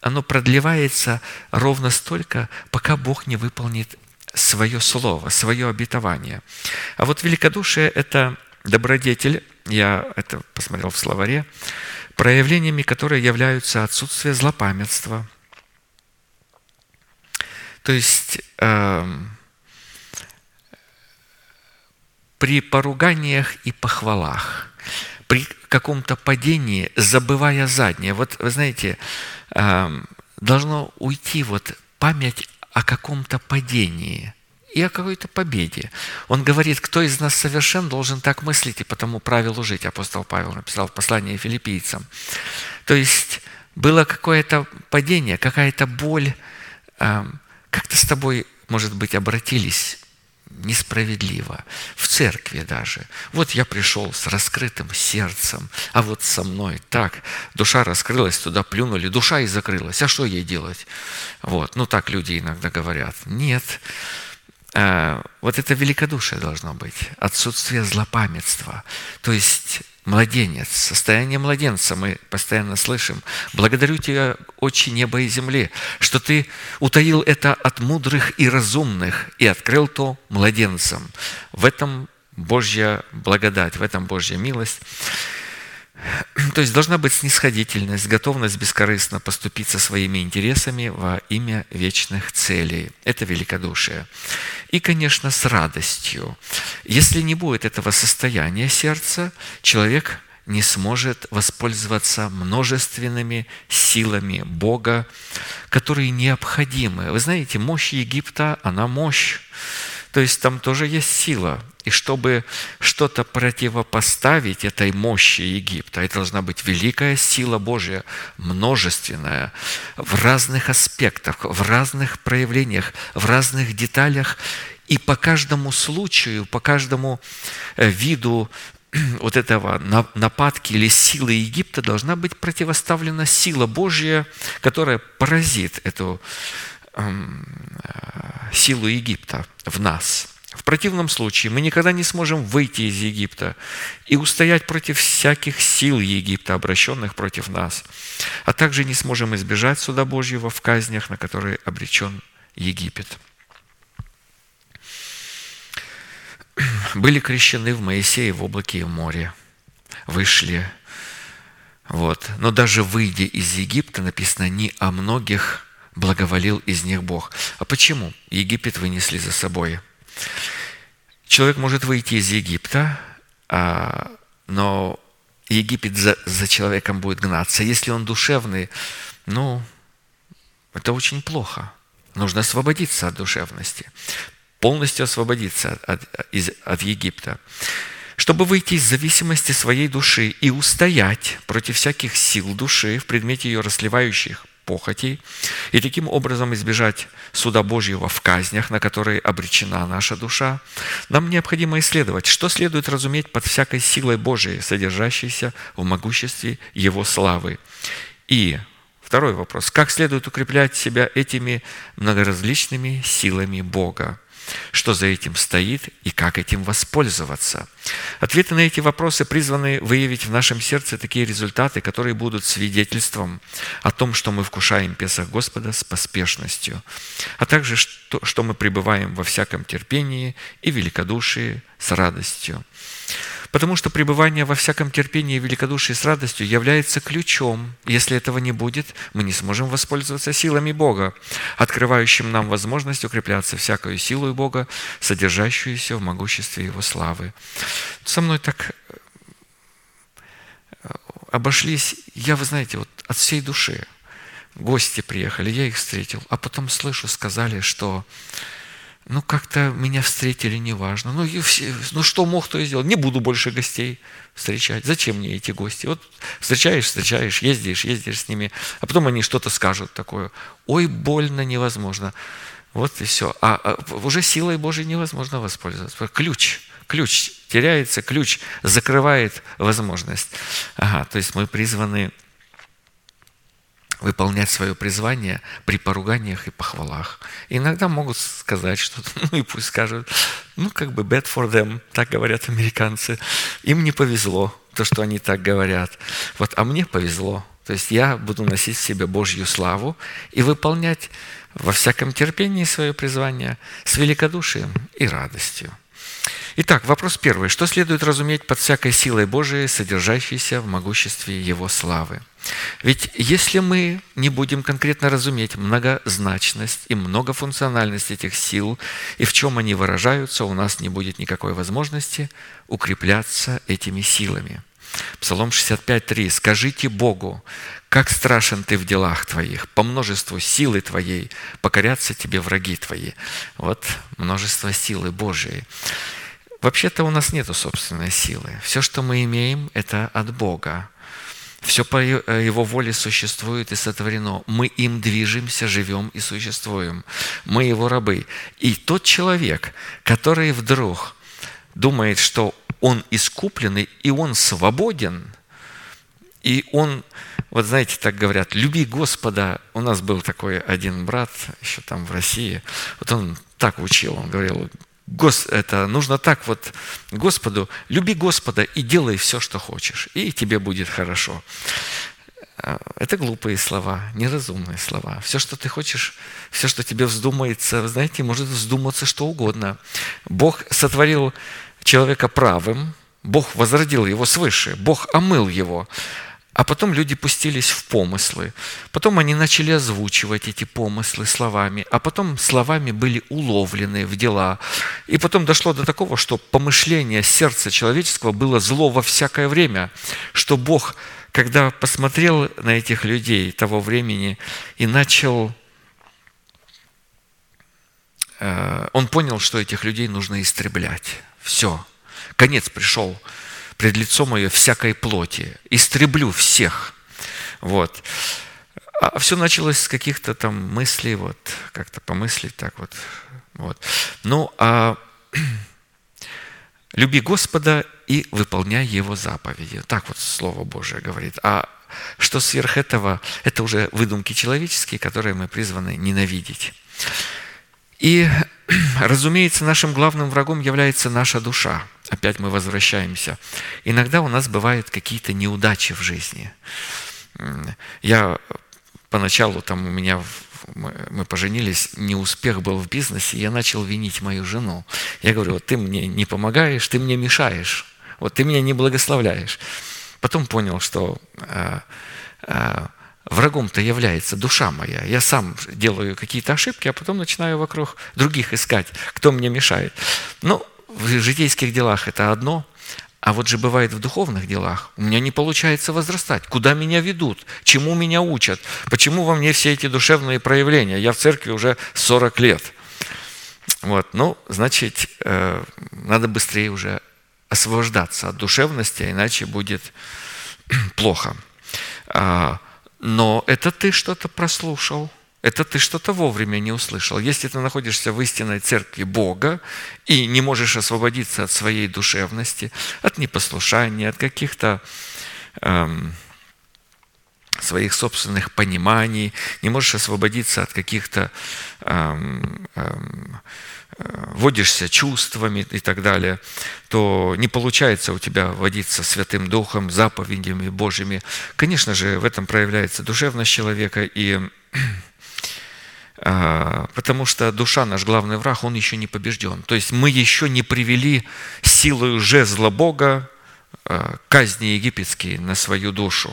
оно продлевается ровно столько, пока Бог не выполнит свое слово, свое обетование. А вот великодушие – это добродетель, я это посмотрел в словаре, проявлениями которые являются отсутствие злопамятства – то есть э, при поруганиях и похвалах, при каком-то падении, забывая заднее, вот вы знаете, э, должно уйти вот память о каком-то падении. и о какой-то победе. Он говорит, кто из нас совершен, должен так мыслить и по тому правилу жить. Апостол Павел написал в послании филиппийцам. То есть было какое-то падение, какая-то боль, как-то с тобой, может быть, обратились несправедливо, в церкви даже. Вот я пришел с раскрытым сердцем, а вот со мной так, душа раскрылась, туда плюнули, душа и закрылась, а что ей делать? Вот, ну так люди иногда говорят. Нет, вот это великодушие должно быть, отсутствие злопамятства. То есть младенец, состояние младенца мы постоянно слышим. Благодарю Тебя, Отче неба и земли, что Ты утаил это от мудрых и разумных и открыл то младенцам. В этом Божья благодать, в этом Божья милость. То есть должна быть снисходительность, готовность бескорыстно поступить со своими интересами во имя вечных целей. Это великодушие. И, конечно, с радостью. Если не будет этого состояния сердца, человек не сможет воспользоваться множественными силами Бога, которые необходимы. Вы знаете, мощь Египта, она мощь. То есть там тоже есть сила. И чтобы что-то противопоставить этой мощи Египта, это должна быть великая сила Божья, множественная, в разных аспектах, в разных проявлениях, в разных деталях. И по каждому случаю, по каждому э, виду вот этого нападки или силы Египта должна быть противоставлена сила Божья, которая поразит эту силу Египта в нас. В противном случае мы никогда не сможем выйти из Египта и устоять против всяких сил Египта, обращенных против нас, а также не сможем избежать суда Божьего в казнях, на которые обречен Египет. Были крещены в Моисее в облаке и в море, вышли. Вот. Но даже выйдя из Египта, написано, не о многих благоволил из них Бог. А почему? Египет вынесли за собой. Человек может выйти из Египта, а, но Египет за, за человеком будет гнаться. Если он душевный, ну, это очень плохо. Нужно освободиться от душевности, полностью освободиться от, из, от Египта. Чтобы выйти из зависимости своей души и устоять против всяких сил души в предмете ее расливающих похотей, и таким образом избежать суда Божьего в казнях, на которые обречена наша душа, нам необходимо исследовать, что следует разуметь под всякой силой Божией, содержащейся в могуществе Его славы. И второй вопрос. Как следует укреплять себя этими многоразличными силами Бога? Что за этим стоит и как этим воспользоваться. Ответы на эти вопросы призваны выявить в нашем сердце такие результаты, которые будут свидетельством о том, что мы вкушаем Песах Господа с поспешностью, а также что, что мы пребываем во всяком терпении и великодушии с радостью. Потому что пребывание во всяком терпении и великодушии с радостью является ключом. Если этого не будет, мы не сможем воспользоваться силами Бога, открывающим нам возможность укрепляться всякою силой Бога, содержащуюся в могуществе Его славы. Со мной так э, обошлись, я, вы знаете, вот от всей души. Гости приехали, я их встретил, а потом слышу, сказали, что ну, как-то меня встретили, неважно. Ну, и все, ну, что мог, то и сделал. Не буду больше гостей встречать. Зачем мне эти гости? Вот встречаешь, встречаешь, ездишь, ездишь с ними, а потом они что-то скажут такое. Ой, больно, невозможно. Вот и все. А, а уже силой Божьей невозможно воспользоваться. Ключ, ключ теряется, ключ закрывает возможность. Ага, то есть мы призваны выполнять свое призвание при поруганиях и похвалах. иногда могут сказать что-то, ну и пусть скажут, ну как бы bad for them, так говорят американцы. Им не повезло, то, что они так говорят. Вот, а мне повезло. То есть я буду носить в себе Божью славу и выполнять во всяком терпении свое призвание с великодушием и радостью. Итак, вопрос первый. Что следует разуметь под всякой силой Божией, содержащейся в могуществе Его славы? Ведь если мы не будем конкретно разуметь многозначность и многофункциональность этих сил и в чем они выражаются, у нас не будет никакой возможности укрепляться этими силами. Псалом 65.3. «Скажите Богу, как страшен ты в делах твоих, по множеству силы твоей покорятся тебе враги твои». Вот множество силы Божией. Вообще-то у нас нет собственной силы. Все, что мы имеем, это от Бога. Все по э, Его воле существует и сотворено. Мы им движемся, живем и существуем. Мы Его рабы. И тот человек, который вдруг думает, что он искупленный, и он свободен, и он, вот знаете, так говорят, люби Господа. У нас был такой один брат, еще там в России, вот он так учил, он говорил, Гос, это нужно так вот Господу, люби Господа и делай все, что хочешь, и тебе будет хорошо. А, это глупые слова, неразумные слова. Все, что ты хочешь, все, что тебе вздумается, знаете, может вздуматься что угодно. Бог сотворил человека правым, Бог возродил его свыше, Бог омыл его. А потом люди пустились в помыслы. Потом они начали озвучивать эти помыслы словами, а потом словами были уловлены в дела. И потом дошло до такого, что помышление сердца человеческого было зло во всякое время, что Бог, когда посмотрел на этих людей того времени и начал э, он понял, что этих людей нужно истреблять. Все. Конец пришел пред лицом мое всякой плоти. Истреблю всех. Вот. А все началось с каких-то там мыслей, вот, как-то помыслить так вот. вот. Ну, а люби Господа и выполняй Его заповеди. Так вот Слово Божие говорит. А что сверх этого, это уже выдумки человеческие, которые мы призваны ненавидеть. И, разумеется, нашим главным врагом является наша душа. Опять мы возвращаемся. Иногда у нас бывают какие-то неудачи в жизни. Я поначалу, там у меня, мы поженились, неуспех был в бизнесе, я начал винить мою жену. Я говорю, вот ты мне не помогаешь, ты мне мешаешь, вот ты меня не благословляешь. Потом понял, что э, э, врагом-то является душа моя. Я сам делаю какие-то ошибки, а потом начинаю вокруг других искать, кто мне мешает. Ну, в житейских делах это одно, а вот же бывает в духовных делах. У меня не получается возрастать. Куда меня ведут? Чему меня учат? Почему во мне все эти душевные проявления? Я в церкви уже 40 лет. Вот, ну, значит, э, надо быстрее уже освобождаться от душевности, иначе будет плохо. Но это ты что-то прослушал, это ты что-то вовремя не услышал. Если ты находишься в истинной церкви Бога и не можешь освободиться от своей душевности, от непослушания, от каких-то эм, своих собственных пониманий, не можешь освободиться от каких-то эм, эм, водишься чувствами и так далее, то не получается у тебя водиться Святым Духом, заповедями Божьими. Конечно же, в этом проявляется душевность человека, и а, потому что душа наш главный враг, он еще не побежден. То есть мы еще не привели силою жезла Бога а, казни египетские на свою душу.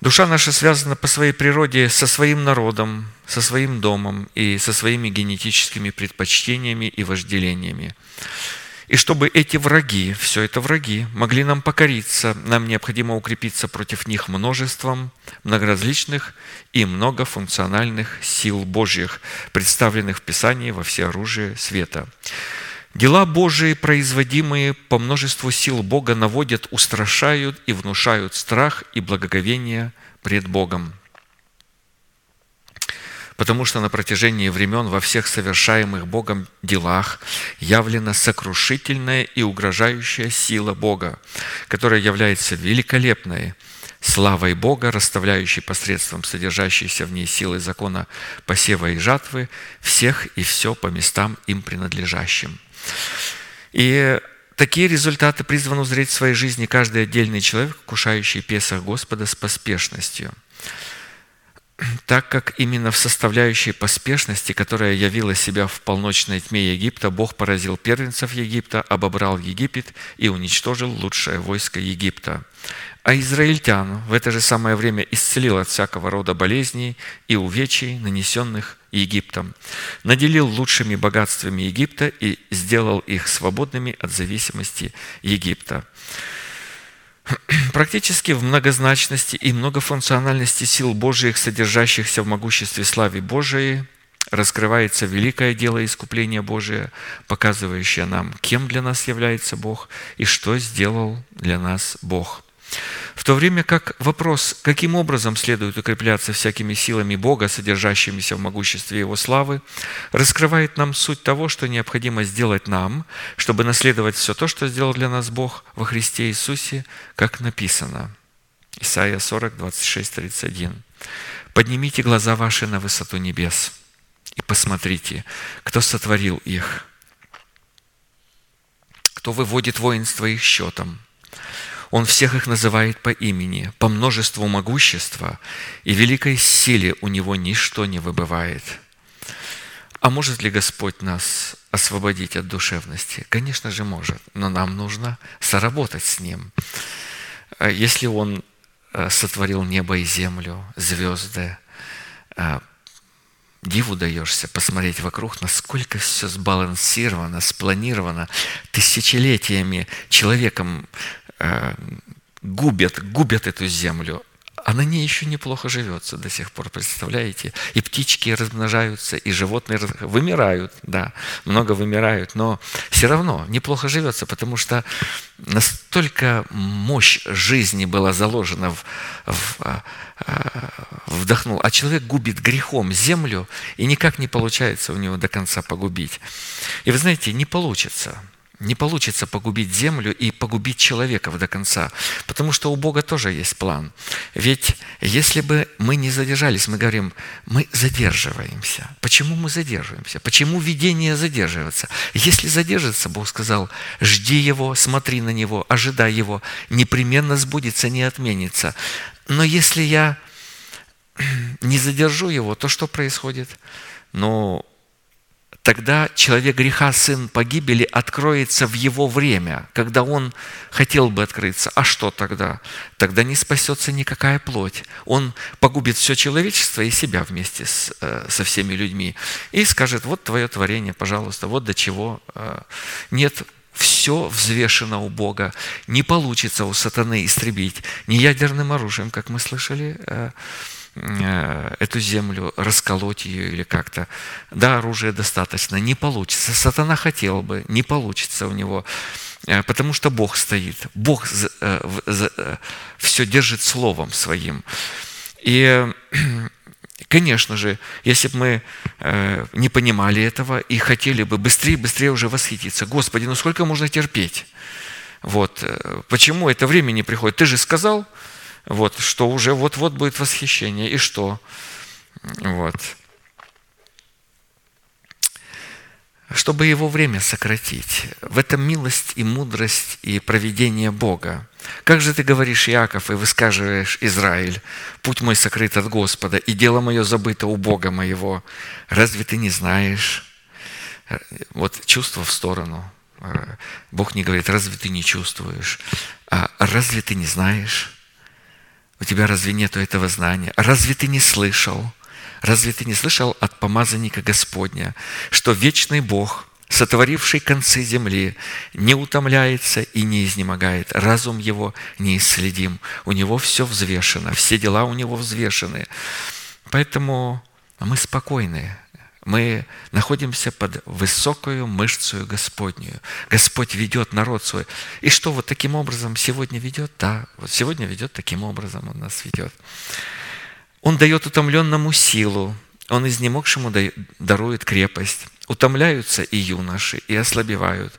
Душа наша связана по своей природе со своим народом, со своим домом и со своими генетическими предпочтениями и вожделениями. И чтобы эти враги, все это враги, могли нам покориться, нам необходимо укрепиться против них множеством многоразличных и многофункциональных сил Божьих, представленных в Писании во всеоружие света. Дела Божии, производимые по множеству сил Бога, наводят, устрашают и внушают страх и благоговение пред Богом. Потому что на протяжении времен во всех совершаемых Богом делах явлена сокрушительная и угрожающая сила Бога, которая является великолепной славой Бога, расставляющей посредством содержащейся в ней силы закона посева и жатвы всех и все по местам им принадлежащим. И такие результаты призван узреть в своей жизни каждый отдельный человек, кушающий Песах Господа с поспешностью – так как именно в составляющей поспешности, которая явила себя в полночной тьме Египта, Бог поразил первенцев Египта, обобрал Египет и уничтожил лучшее войско Египта. А израильтян в это же самое время исцелил от всякого рода болезней и увечий, нанесенных Египтом, наделил лучшими богатствами Египта и сделал их свободными от зависимости Египта. Практически в многозначности и многофункциональности сил Божьих, содержащихся в могуществе славе Божией, раскрывается великое дело искупления Божия, показывающее нам, кем для нас является Бог и что сделал для нас Бог. В то время как вопрос, каким образом следует укрепляться всякими силами Бога, содержащимися в могуществе Его славы, раскрывает нам суть того, что необходимо сделать нам, чтобы наследовать все то, что сделал для нас Бог во Христе Иисусе, как написано. Исайя 40, 26, 31. «Поднимите глаза ваши на высоту небес и посмотрите, кто сотворил их, кто выводит воинство их счетом, он всех их называет по имени, по множеству могущества и великой силе у него ничто не выбывает. А может ли Господь нас освободить от душевности? Конечно же может, но нам нужно соработать с Ним. А если Он э, сотворил небо и землю, звезды, э, диву даешься посмотреть вокруг, насколько все сбалансировано, спланировано тысячелетиями человеком губят, губят эту землю, а на ней еще неплохо живется до сих пор, представляете? И птички размножаются, и животные вымирают, да, много вымирают, но все равно неплохо живется, потому что настолько мощь жизни была заложена в, в а, а, вдохнул, а человек губит грехом землю, и никак не получается у него до конца погубить. И вы знаете, не получится – не получится погубить землю и погубить человеков до конца, потому что у Бога тоже есть план. Ведь если бы мы не задержались, мы говорим, мы задерживаемся. Почему мы задерживаемся? Почему видение задерживается? Если задержится, Бог сказал, жди его, смотри на него, ожидай его, непременно сбудется, не отменится. Но если я не задержу его, то что происходит? Ну, тогда человек греха, сын погибели, откроется в его время, когда он хотел бы открыться. А что тогда? Тогда не спасется никакая плоть. Он погубит все человечество и себя вместе с, э, со всеми людьми. И скажет, вот твое творение, пожалуйста, вот до чего. Э, нет, все взвешено у Бога. Не получится у сатаны истребить ни ядерным оружием, как мы слышали, э, эту землю, расколоть ее или как-то. Да, оружия достаточно, не получится. Сатана хотел бы, не получится у него, э, потому что Бог стоит. Бог э, все держит словом своим. И, конечно же, если бы мы не понимали этого и хотели бы быстрее, быстрее уже восхититься, Господи, ну сколько можно терпеть? Вот. Почему это время не приходит? Ты же сказал, вот, что уже вот-вот будет восхищение. И что? Вот. Чтобы его время сократить. В этом милость и мудрость и проведение Бога. Как же ты говоришь, Яков, и высказываешь Израиль, путь мой сокрыт от Господа, и дело мое забыто у Бога моего. Разве ты не знаешь? Вот чувство в сторону. Бог не говорит, разве ты не чувствуешь? А разве ты не знаешь? У тебя разве нету этого знания? Разве ты не слышал? Разве ты не слышал от помазанника Господня, что вечный Бог, сотворивший концы земли, не утомляется и не изнемогает. Разум его неисследим. У него все взвешено, все дела у него взвешены. Поэтому мы спокойны, мы находимся под высокую мышцу Господнюю. Господь ведет народ свой. И что вот таким образом сегодня ведет? Да, вот сегодня ведет таким образом, Он нас ведет. Он дает утомленному силу, Он изнемогшему дарует крепость. Утомляются и юноши, и ослабевают.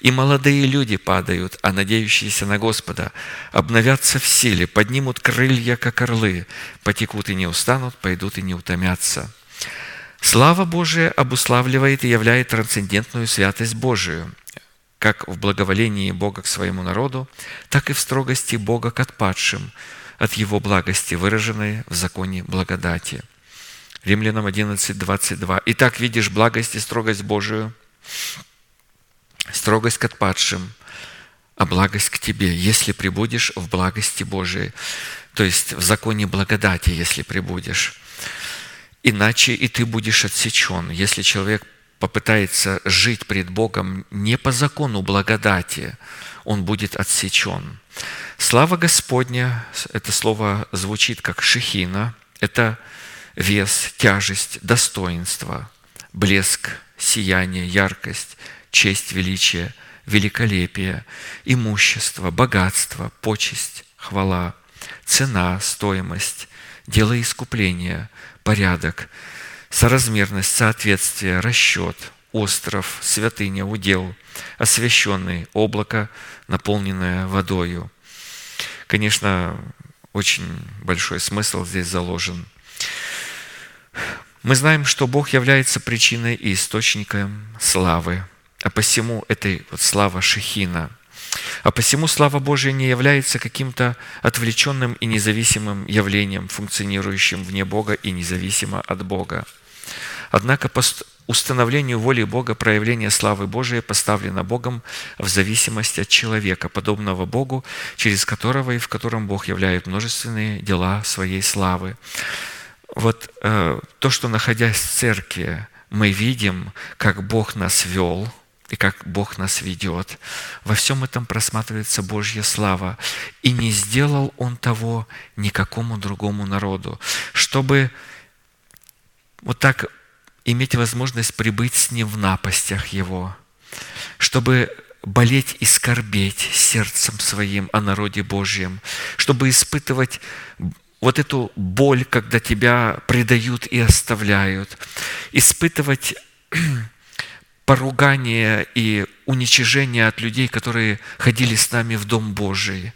И молодые люди падают, а надеющиеся на Господа обновятся в силе, поднимут крылья, как орлы, потекут и не устанут, пойдут и не утомятся. Слава Божия обуславливает и являет трансцендентную святость Божию, как в благоволении Бога к своему народу, так и в строгости Бога к отпадшим, от Его благости, выраженной в законе благодати. Римлянам 11, 22. «Итак, видишь благость и строгость Божию, строгость к отпадшим, а благость к тебе, если прибудешь в благости Божией». То есть в законе благодати, если прибудешь иначе и ты будешь отсечен. Если человек попытается жить пред Богом не по закону благодати, он будет отсечен. Слава Господня, это слово звучит как шехина, это вес, тяжесть, достоинство, блеск, сияние, яркость, честь, величие, великолепие, имущество, богатство, почесть, хвала, цена, стоимость, дело искупления, порядок, соразмерность, соответствие, расчет, остров, святыня, удел, освященный, облако, наполненное водою. Конечно, очень большой смысл здесь заложен. Мы знаем, что Бог является причиной и источником славы, а посему этой вот слава Шехина – а посему слава Божия не является каким-то отвлеченным и независимым явлением, функционирующим вне Бога и независимо от Бога. Однако по установлению воли Бога проявление славы Божией поставлено Богом в зависимости от человека, подобного Богу, через которого и в котором Бог являет множественные дела своей славы. Вот э, то, что находясь в церкви, мы видим, как Бог нас вел – и как Бог нас ведет. Во всем этом просматривается Божья слава. И не сделал Он того никакому другому народу, чтобы вот так иметь возможность прибыть с Ним в напастях Его, чтобы болеть и скорбеть сердцем своим о народе Божьем, чтобы испытывать вот эту боль, когда тебя предают и оставляют, испытывать поругание и уничижение от людей, которые ходили с нами в Дом Божий,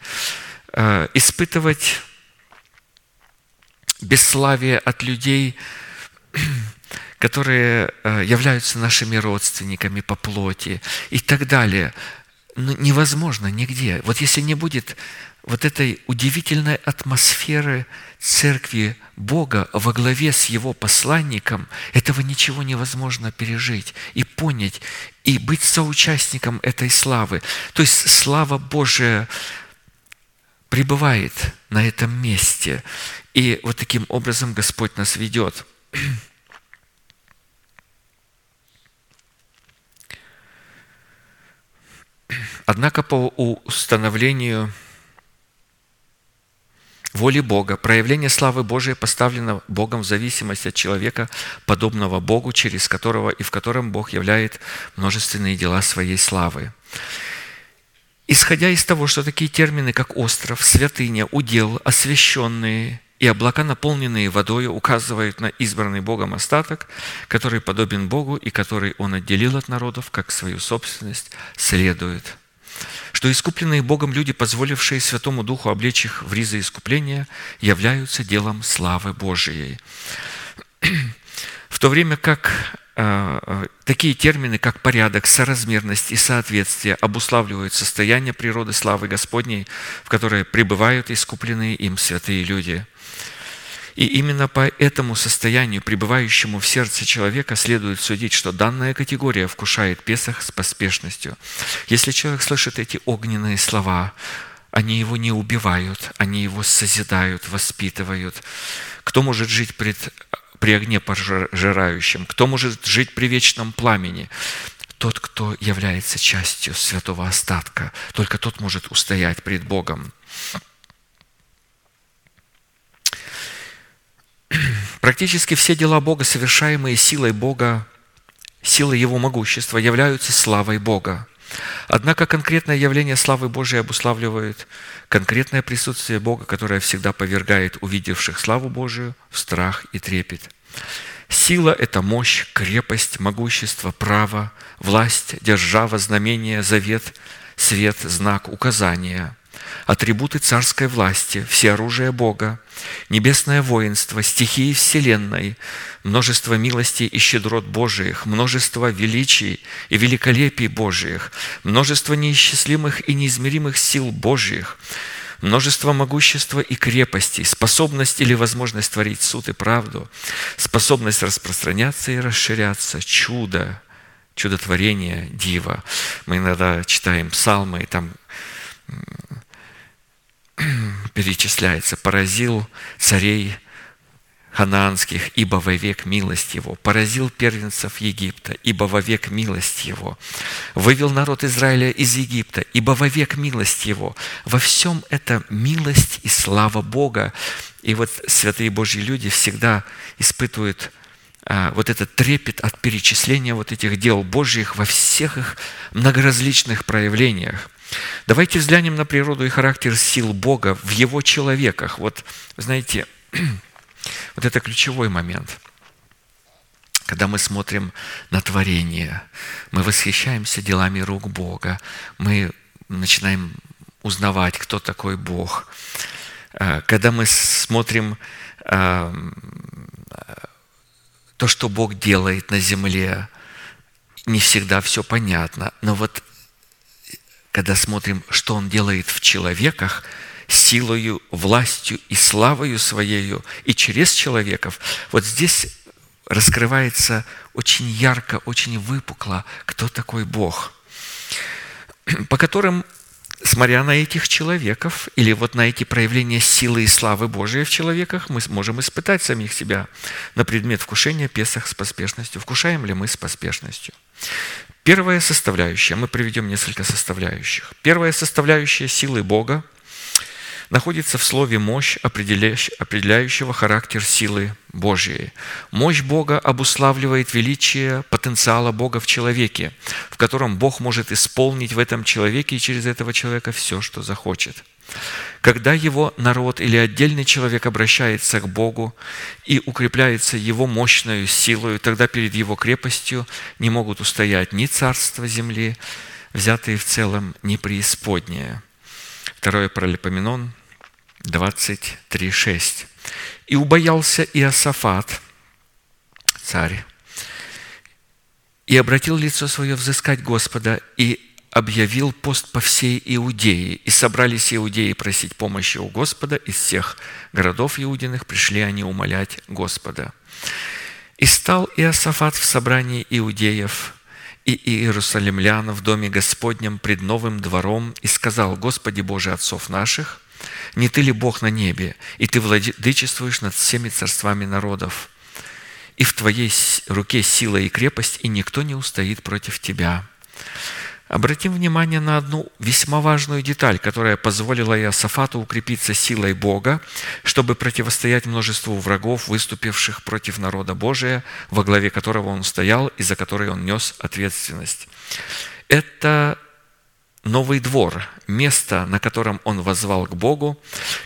э, испытывать бесславие от людей, которые э, являются нашими родственниками по плоти и так далее. Но невозможно нигде. Вот если не будет вот этой удивительной атмосферы церкви Бога во главе с Его посланником, этого ничего невозможно пережить и понять, и быть соучастником этой славы. То есть слава Божия пребывает на этом месте. И вот таким образом Господь нас ведет. Однако по установлению воли Бога, проявление славы Божией поставлено Богом в зависимость от человека, подобного Богу, через которого и в котором Бог являет множественные дела своей славы. Исходя из того, что такие термины, как остров, святыня, удел, освященные и облака, наполненные водой, указывают на избранный Богом остаток, который подобен Богу и который Он отделил от народов, как свою собственность, следует – что искупленные Богом люди, позволившие Святому Духу облечь их в ризы искупления, являются делом славы Божией. В то время как э, э, такие термины, как порядок, соразмерность и соответствие обуславливают состояние природы славы Господней, в которой пребывают искупленные им святые люди – и именно по этому состоянию, пребывающему в сердце человека, следует судить, что данная категория вкушает Песах с поспешностью. Если человек слышит эти огненные слова, они его не убивают, они его созидают, воспитывают. Кто может жить пред, при огне пожирающем? Кто может жить при вечном пламени? Тот, кто является частью святого остатка. Только тот может устоять пред Богом. Практически все дела Бога, совершаемые силой Бога, силой Его могущества, являются славой Бога. Однако конкретное явление славы Божией обуславливает конкретное присутствие Бога, которое всегда повергает увидевших славу Божию в страх и трепет. Сила – это мощь, крепость, могущество, право, власть, держава, знамение, завет, свет, знак, указание – атрибуты царской власти, все оружие Бога, небесное воинство, стихии Вселенной, множество милостей и щедрот Божиих, множество величий и великолепий Божиих, множество неисчислимых и неизмеримых сил Божиих, множество могущества и крепостей, способность или возможность творить суд и правду, способность распространяться и расширяться, чудо, чудотворение, дива. Мы иногда читаем псалмы, и там перечисляется, поразил царей ханаанских, ибо вовек милость Его, поразил первенцев Египта, ибо вовек милость Его, вывел народ Израиля из Египта, ибо вовек милость Его. Во всем это милость и слава Бога. И вот святые Божьи люди всегда испытывают а, вот этот трепет от перечисления вот этих дел Божьих во всех их многоразличных проявлениях. Давайте взглянем на природу и характер сил Бога в Его человеках. Вот, знаете, вот это ключевой момент. Когда мы смотрим на творение, мы восхищаемся делами рук Бога, мы начинаем узнавать, кто такой Бог. А, когда мы смотрим а, то, что Бог делает на земле, не всегда все понятно, но вот когда смотрим, что Он делает в человеках, силою, властью и славою Своею и через человеков, вот здесь раскрывается очень ярко, очень выпукло, кто такой Бог, по которым смотря на этих человеков или вот на эти проявления силы и славы Божией в человеках, мы можем испытать самих себя на предмет вкушения Песах с поспешностью. Вкушаем ли мы с поспешностью? Первая составляющая, мы приведем несколько составляющих. Первая составляющая силы Бога находится в слове «мощь», определяющего характер силы Божьей. Мощь Бога обуславливает величие потенциала Бога в человеке, в котором Бог может исполнить в этом человеке и через этого человека все, что захочет. Когда его народ или отдельный человек обращается к Богу и укрепляется его мощной силой, тогда перед его крепостью не могут устоять ни царство земли, взятые в целом, ни преисподнее. Второе Паралипоменон, 23.6. «И убоялся Иосафат, царь, и обратил лицо свое взыскать Господа, и объявил пост по всей Иудее, и собрались иудеи просить помощи у Господа, из всех городов иудиных пришли они умолять Господа. И стал Иосафат в собрании иудеев и иерусалимлян в доме Господнем пред новым двором и сказал, «Господи Боже отцов наших, не Ты ли Бог на небе, и Ты владычествуешь над всеми царствами народов? И в Твоей руке сила и крепость, и никто не устоит против Тебя». Обратим внимание на одну весьма важную деталь, которая позволила Иосафату укрепиться силой Бога, чтобы противостоять множеству врагов, выступивших против народа Божия, во главе которого он стоял и за который он нес ответственность. Это новый двор, место, на котором он возвал к Богу,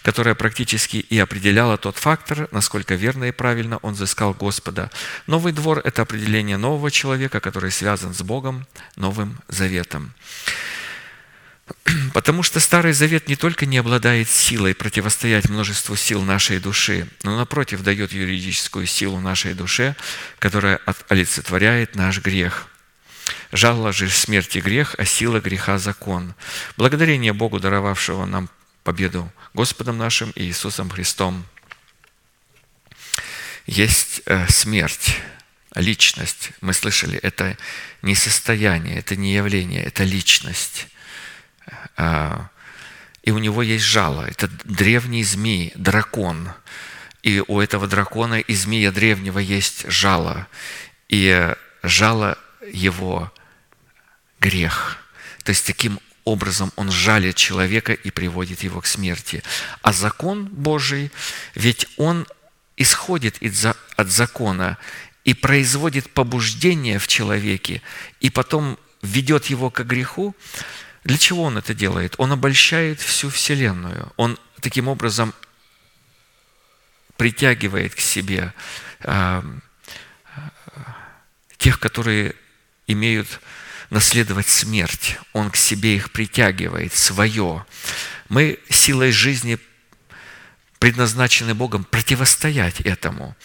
которое практически и определяло тот фактор, насколько верно и правильно он взыскал Господа. Новый двор – это определение нового человека, который связан с Богом, Новым Заветом. Потому что Старый Завет не только не обладает силой противостоять множеству сил нашей души, но напротив дает юридическую силу нашей душе, которая олицетворяет наш грех – Жало же смерти грех, а сила греха закон. Благодарение Богу, даровавшего нам победу Господом нашим и Иисусом Христом. Есть э, смерть, личность. Мы слышали, это не состояние, это не явление, это личность. А, и у него есть жало. Это древний змей, дракон. И у этого дракона и змея древнего есть жало. И жало его грех. То есть таким образом он жалит человека и приводит его к смерти. А закон Божий, ведь он исходит от закона и производит побуждение в человеке, и потом ведет его к греху. Для чего он это делает? Он обольщает всю Вселенную. Он таким образом притягивает к себе э, тех, которые имеют наследовать смерть. Он к себе их притягивает, свое. Мы силой жизни предназначены Богом противостоять этому.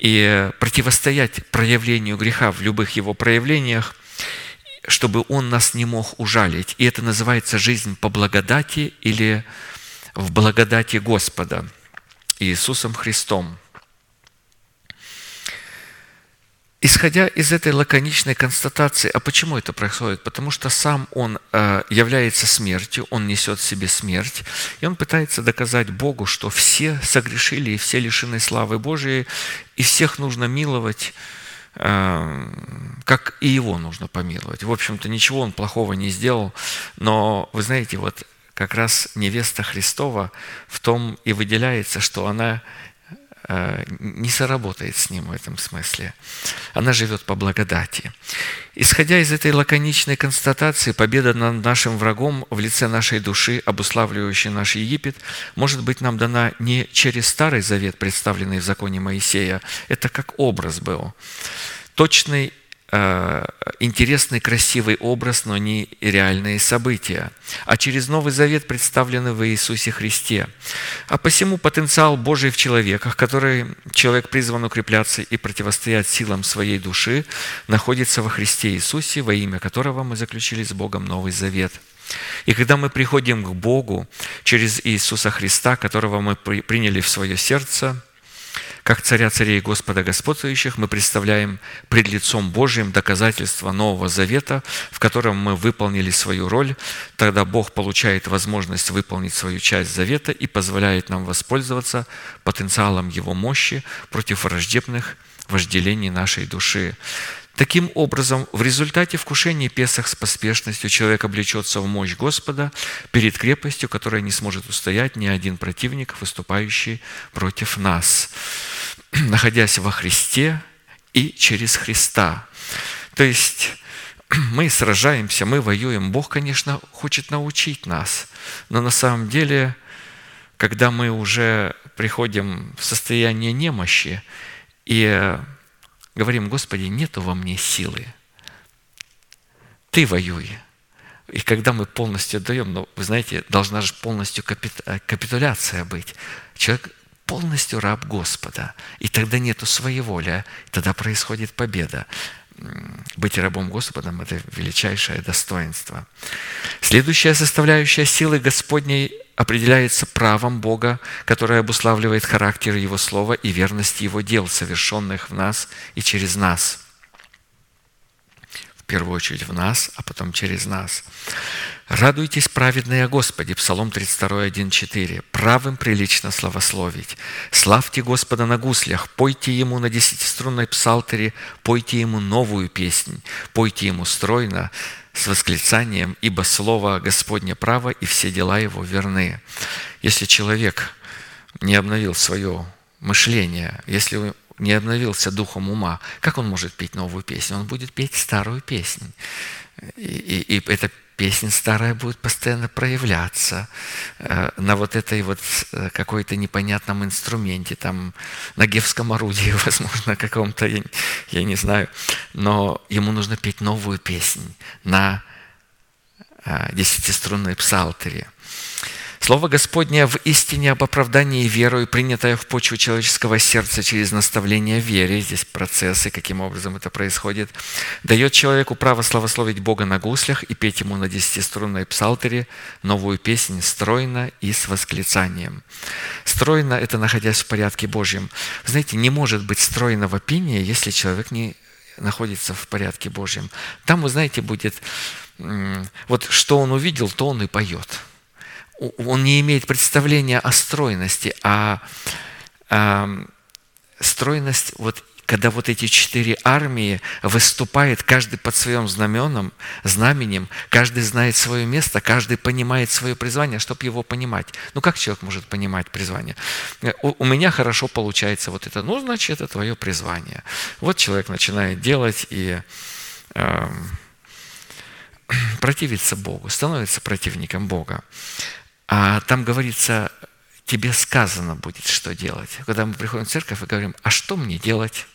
И противостоять проявлению греха в любых его проявлениях, чтобы он нас не мог ужалить. И это называется жизнь по благодати или в благодати Господа Иисусом Христом – и исходя из этой лаконичной констатации, а почему это происходит? Потому что сам он э, является смертью, он несет в себе смерть, и он пытается доказать Богу, что все согрешили и все лишены славы Божией, и всех нужно миловать, э, как и его нужно помиловать. В общем-то, ничего он плохого не сделал, но вы знаете, вот как раз невеста Христова в том и выделяется, что она не соработает с ним в этом смысле. Она живет по благодати. Исходя из этой лаконичной констатации, победа над нашим врагом в лице нашей души, обуславливающей наш Египет, может быть нам дана не через Старый Завет, представленный в законе Моисея, это как образ был, точный Э, интересный, красивый образ, но не реальные события, а через Новый Завет представлены в Иисусе Христе. А посему потенциал Божий в человеках, который человек призван укрепляться и противостоять силам своей души, находится во Христе Иисусе, во имя которого мы заключили с Богом Новый Завет. И когда мы приходим к Богу через Иисуса Христа, которого мы приняли в свое сердце – как царя царей Господа господствующих, мы представляем пред лицом Божьим доказательства Нового Завета, в котором мы выполнили свою роль. Тогда Бог получает возможность выполнить свою часть Завета и позволяет нам воспользоваться потенциалом Его мощи против враждебных вожделений нашей души. Таким образом, в результате вкушения Песах с поспешностью человек облечется в мощь Господа перед крепостью, которая не сможет устоять ни один противник, выступающий против нас. находясь во Христе и через Христа. То есть мы сражаемся, мы воюем. Бог, конечно, хочет научить нас, но на самом деле, когда мы уже приходим в состояние немощи и говорим, Господи, нету во мне силы, Ты воюй. И когда мы полностью даем, ну, вы знаете, должна же полностью капитуляция быть. Человек полностью раб Господа. И тогда нету своеволия, тогда происходит победа. Быть рабом Господом – это величайшее достоинство. Следующая составляющая силы Господней определяется правом Бога, которое обуславливает характер Его Слова и верность Его дел, совершенных в нас и через нас. В первую очередь в нас, а потом через нас. «Радуйтесь, праведные о Господе» Псалом 32, 1, «Правым прилично славословить. Славьте Господа на гуслях, пойте Ему на десятиструнной псалтере, пойте Ему новую песнь, пойте Ему стройно, с восклицанием, ибо Слово Господне право, и все дела Его верны». Если человек не обновил свое мышление, если не обновился духом ума, как он может петь новую песню? Он будет петь старую песнь. И, и, и это песня старая будет постоянно проявляться э, на вот этой вот э, какой-то непонятном инструменте, там, на гевском орудии, возможно, каком-то, я, я не знаю. Но ему нужно петь новую песнь на э, десятиструнной псалтере – Слово Господне в истине об оправдании верою, принятое в почву человеческого сердца через наставление вере, здесь процессы, каким образом это происходит, дает человеку право славословить Бога на гуслях и петь Ему на десятиструнной псалтере новую песнь стройно и с восклицанием. Стройно – это находясь в порядке Божьем. Знаете, не может быть стройного пения, если человек не находится в порядке Божьем. Там, вы знаете, будет вот что он увидел, то он и поет – он не имеет представления о стройности, а, а стройность, вот когда вот эти четыре армии выступают, каждый под своим знаменом, знаменем, каждый знает свое место, каждый понимает свое призвание, чтобы его понимать. Ну, как человек может понимать призвание? У, у меня хорошо получается вот это, ну, значит, это твое призвание. Вот человек начинает делать и э, противиться Богу, становится противником Бога. А там говорится, тебе сказано будет, что делать. Когда мы приходим в церковь и говорим, а что мне делать?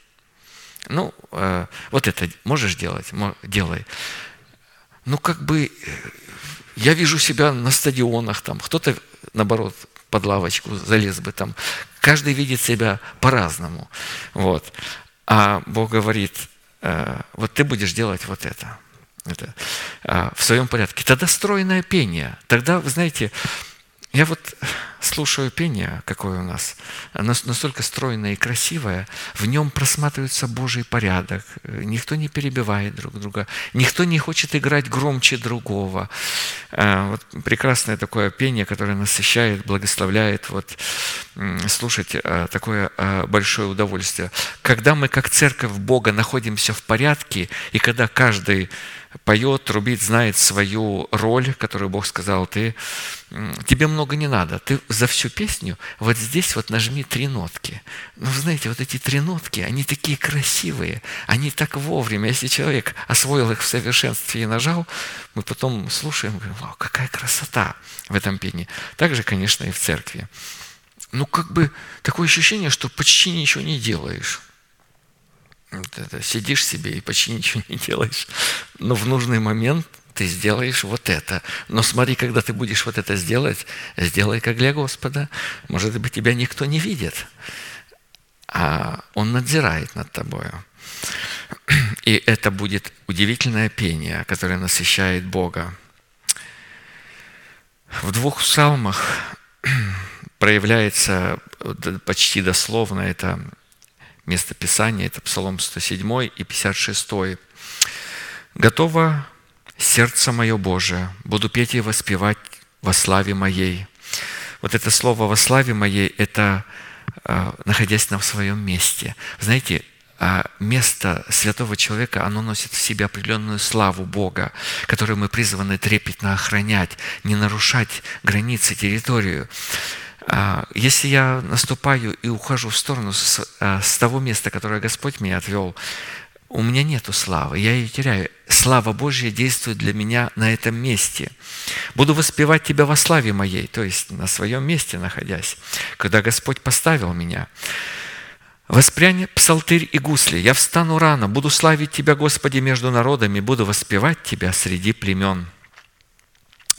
Ну, э, вот это можешь делать? Делай. Ну, как бы, э, я вижу себя на стадионах, там, кто-то, наоборот, под лавочку залез бы там. Каждый видит себя по-разному. Вот. А Бог говорит, э, вот ты будешь делать вот это это, а, в своем порядке. Тогда стройное пение. Тогда, вы знаете, я вот слушаю пение, какое у нас, настолько стройное и красивое, в нем просматривается Божий порядок, никто не перебивает друг друга, никто не хочет играть громче другого. Э, вот прекрасное такое пение, которое насыщает, благословляет, вот, слушать э, такое э, большое удовольствие. Когда мы как церковь Бога находимся в порядке, и когда каждый поет, трубит, знает свою роль, которую Бог сказал, ты, тебе много не надо. Ты за всю песню вот здесь вот нажми три нотки. Ну, знаете, вот эти три нотки, они такие красивые, они так вовремя. Если человек освоил их в совершенстве и нажал, мы потом слушаем, говорим, вау, какая красота в этом пении. Так же, конечно, и в церкви. Ну, как бы такое ощущение, что почти ничего не делаешь сидишь себе и почти ничего не делаешь. Но в нужный момент ты сделаешь вот это. Но смотри, когда ты будешь вот это сделать, сделай как для Господа. Может быть, тебя никто не видит, а Он надзирает над тобой. И это будет удивительное пение, которое насыщает Бога. В двух псалмах проявляется почти дословно это место Писания, это Псалом 107 и 56. «Готово сердце мое Божие, буду петь и воспевать во славе моей». Вот это слово «во славе моей» – это а, находясь на своем месте. Знаете, а, место святого человека, оно носит в себе определенную славу Бога, которую мы призваны трепетно охранять, не нарушать границы, территорию. А, если я наступаю и ухожу в сторону с, с того места, которое Господь меня отвел, у меня нету славы, я ее теряю. Слава Божья действует для меня на этом месте. Буду воспевать Тебя во славе моей, то есть на своем месте находясь, когда Господь поставил меня. Воспрянь псалтырь и гусли, я встану рано, буду славить Тебя, Господи, между народами, буду воспевать Тебя среди племен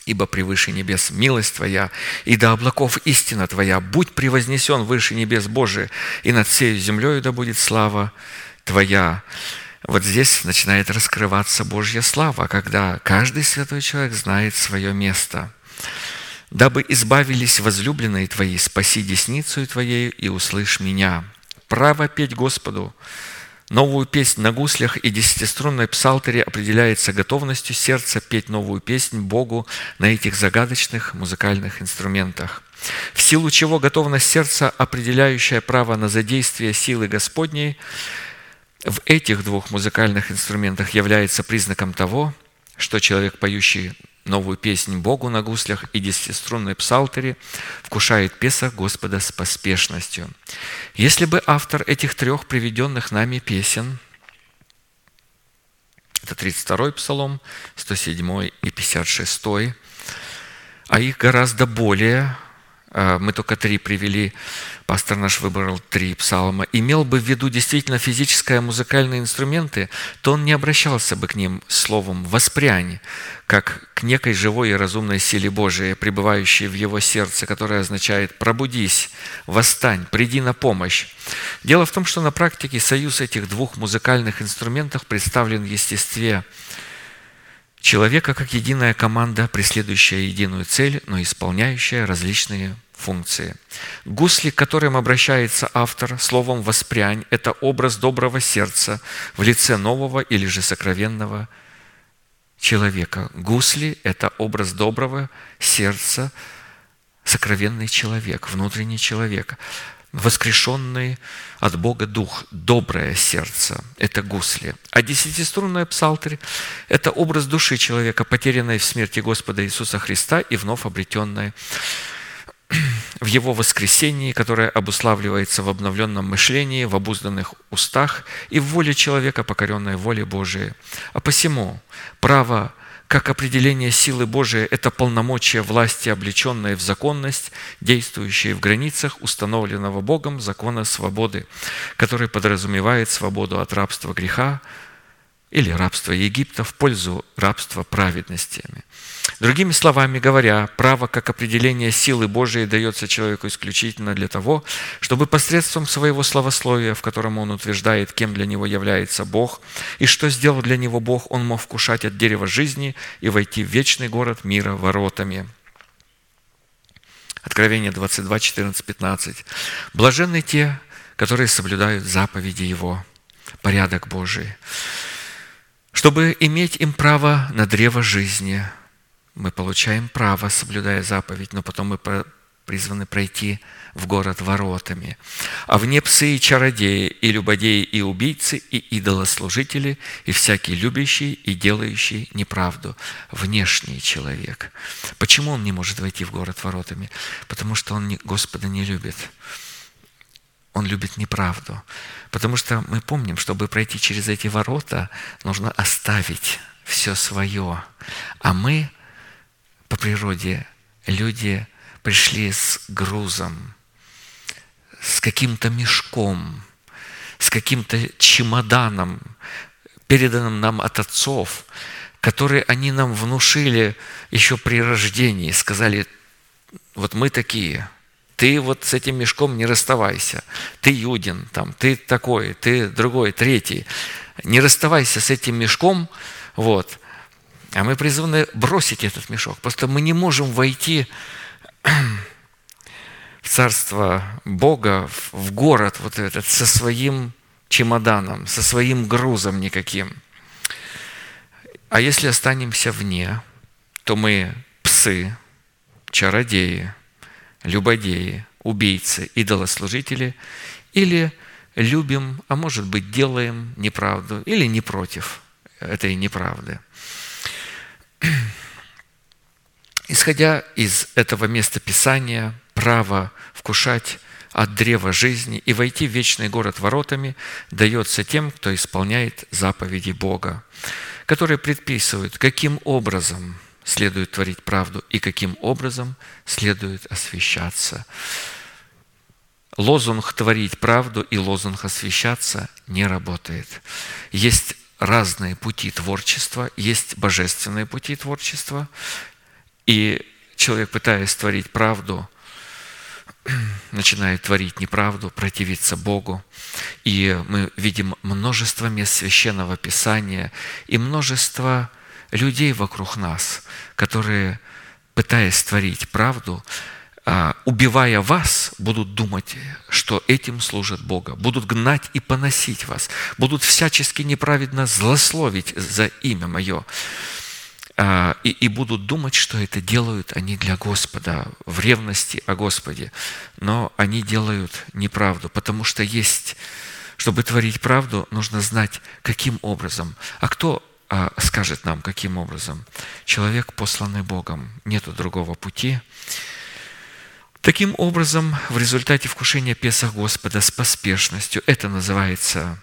ибо превыше небес милость Твоя, и до облаков истина Твоя. Будь превознесен выше небес Божие, и над всей землей да будет слава Твоя». Вот здесь начинает раскрываться Божья слава, когда каждый святой человек знает свое место. «Дабы избавились возлюбленные Твои, спаси десницу Твоею и услышь меня». Право петь Господу, Новую песнь на гуслях и десятиструнной псалтере определяется готовностью сердца петь новую песнь Богу на этих загадочных музыкальных инструментах. В силу чего готовность сердца, определяющая право на задействие силы Господней, в этих двух музыкальных инструментах является признаком того, что человек, поющий новую песнь Богу на гуслях и десятиструнной псалтере, вкушает Песах Господа с поспешностью. Если бы автор этих трех приведенных нами песен, это 32-й псалом, 107 и 56, а их гораздо более мы только три привели, пастор наш выбрал три псалма, имел бы в виду действительно физическое музыкальные инструменты, то он не обращался бы к ним словом «воспрянь», как к некой живой и разумной силе Божией, пребывающей в его сердце, которая означает «пробудись», «восстань», «приди на помощь». Дело в том, что на практике союз этих двух музыкальных инструментов представлен в естестве человека как единая команда, преследующая единую цель, но исполняющая различные функции. Гусли, к которым обращается автор словом «воспрянь» – это образ доброго сердца в лице нового или же сокровенного человека. Гусли – это образ доброго сердца, сокровенный человек, внутренний человек, воскрешенный от Бога Дух, доброе сердце – это гусли. А десятиструнная псалтырь – это образ души человека, потерянной в смерти Господа Иисуса Христа и вновь обретенной в Его воскресении, которое обуславливается в обновленном мышлении, в обузданных устах и в воле человека, покоренной воле Божией. А посему право как определение силы Божией – это полномочия власти, облеченные в законность, действующие в границах установленного Богом закона свободы, который подразумевает свободу от рабства греха, или рабство Египта в пользу рабства праведностями. Другими словами говоря, право как определение силы Божией дается человеку исключительно для того, чтобы посредством своего словословия, в котором он утверждает, кем для него является Бог, и что сделал для него Бог, он мог вкушать от дерева жизни и войти в вечный город мира воротами. Откровение 22, 14, 15. «Блаженны те, которые соблюдают заповеди Его, порядок Божий, чтобы иметь им право на древо жизни». Мы получаем право, соблюдая заповедь, но потом мы призваны пройти в город воротами. А вне псы и чародеи, и любодеи, и убийцы, и идолослужители, и всякий любящий и делающий неправду. Внешний человек. Почему он не может войти в город воротами? Потому что он Господа не любит. Он любит неправду. Потому что мы помним, чтобы пройти через эти ворота, нужно оставить все свое. А мы по природе. Люди пришли с грузом, с каким-то мешком, с каким-то чемоданом, переданным нам от отцов, которые они нам внушили еще при рождении, сказали, вот мы такие, ты вот с этим мешком не расставайся, ты юдин, там, ты такой, ты другой, третий, не расставайся с этим мешком, вот. А мы призваны бросить этот мешок. Просто мы не можем войти в царство Бога, в город вот этот, со своим чемоданом, со своим грузом никаким. А если останемся вне, то мы псы, чародеи, любодеи, убийцы, идолослужители или любим, а может быть делаем неправду или не против этой неправды. Исходя из этого места Писания, право вкушать от древа жизни и войти в вечный город воротами дается тем, кто исполняет заповеди Бога, которые предписывают, каким образом следует творить правду и каким образом следует освещаться. Лозунг «творить правду» и лозунг «освещаться» не работает. Есть разные пути творчества, есть божественные пути творчества, и человек, пытаясь творить правду, начинает творить неправду, противиться Богу. И мы видим множество мест священного Писания и множество людей вокруг нас, которые, пытаясь творить правду, убивая вас, будут думать, что этим служат Бога, будут гнать и поносить вас, будут всячески неправедно злословить за имя Мое. А, и, и будут думать, что это делают они для Господа, в ревности о Господе. Но они делают неправду, потому что есть, чтобы творить правду, нужно знать, каким образом. А кто а, скажет нам, каким образом? Человек, посланный Богом, нету другого пути. Таким образом, в результате вкушения Песах Господа с поспешностью, это называется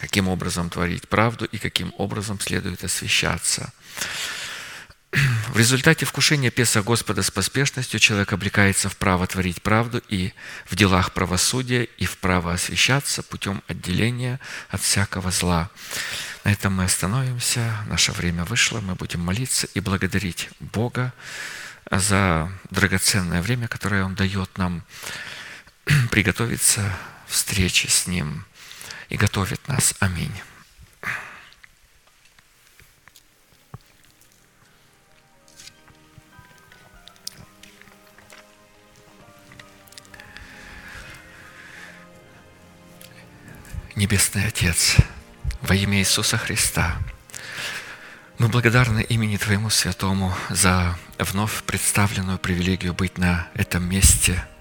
каким образом творить правду и каким образом следует освещаться. В результате вкушения Песа Господа с поспешностью человек облекается в право творить правду и в делах правосудия, и в право освещаться путем отделения от всякого зла. На этом мы остановимся. Наше время вышло. Мы будем молиться и благодарить Бога за драгоценное время, которое Он дает нам приготовиться встрече с Ним и готовит нас. Аминь. Небесный Отец, во имя Иисуса Христа, мы благодарны имени Твоему Святому за вновь представленную привилегию быть на этом месте –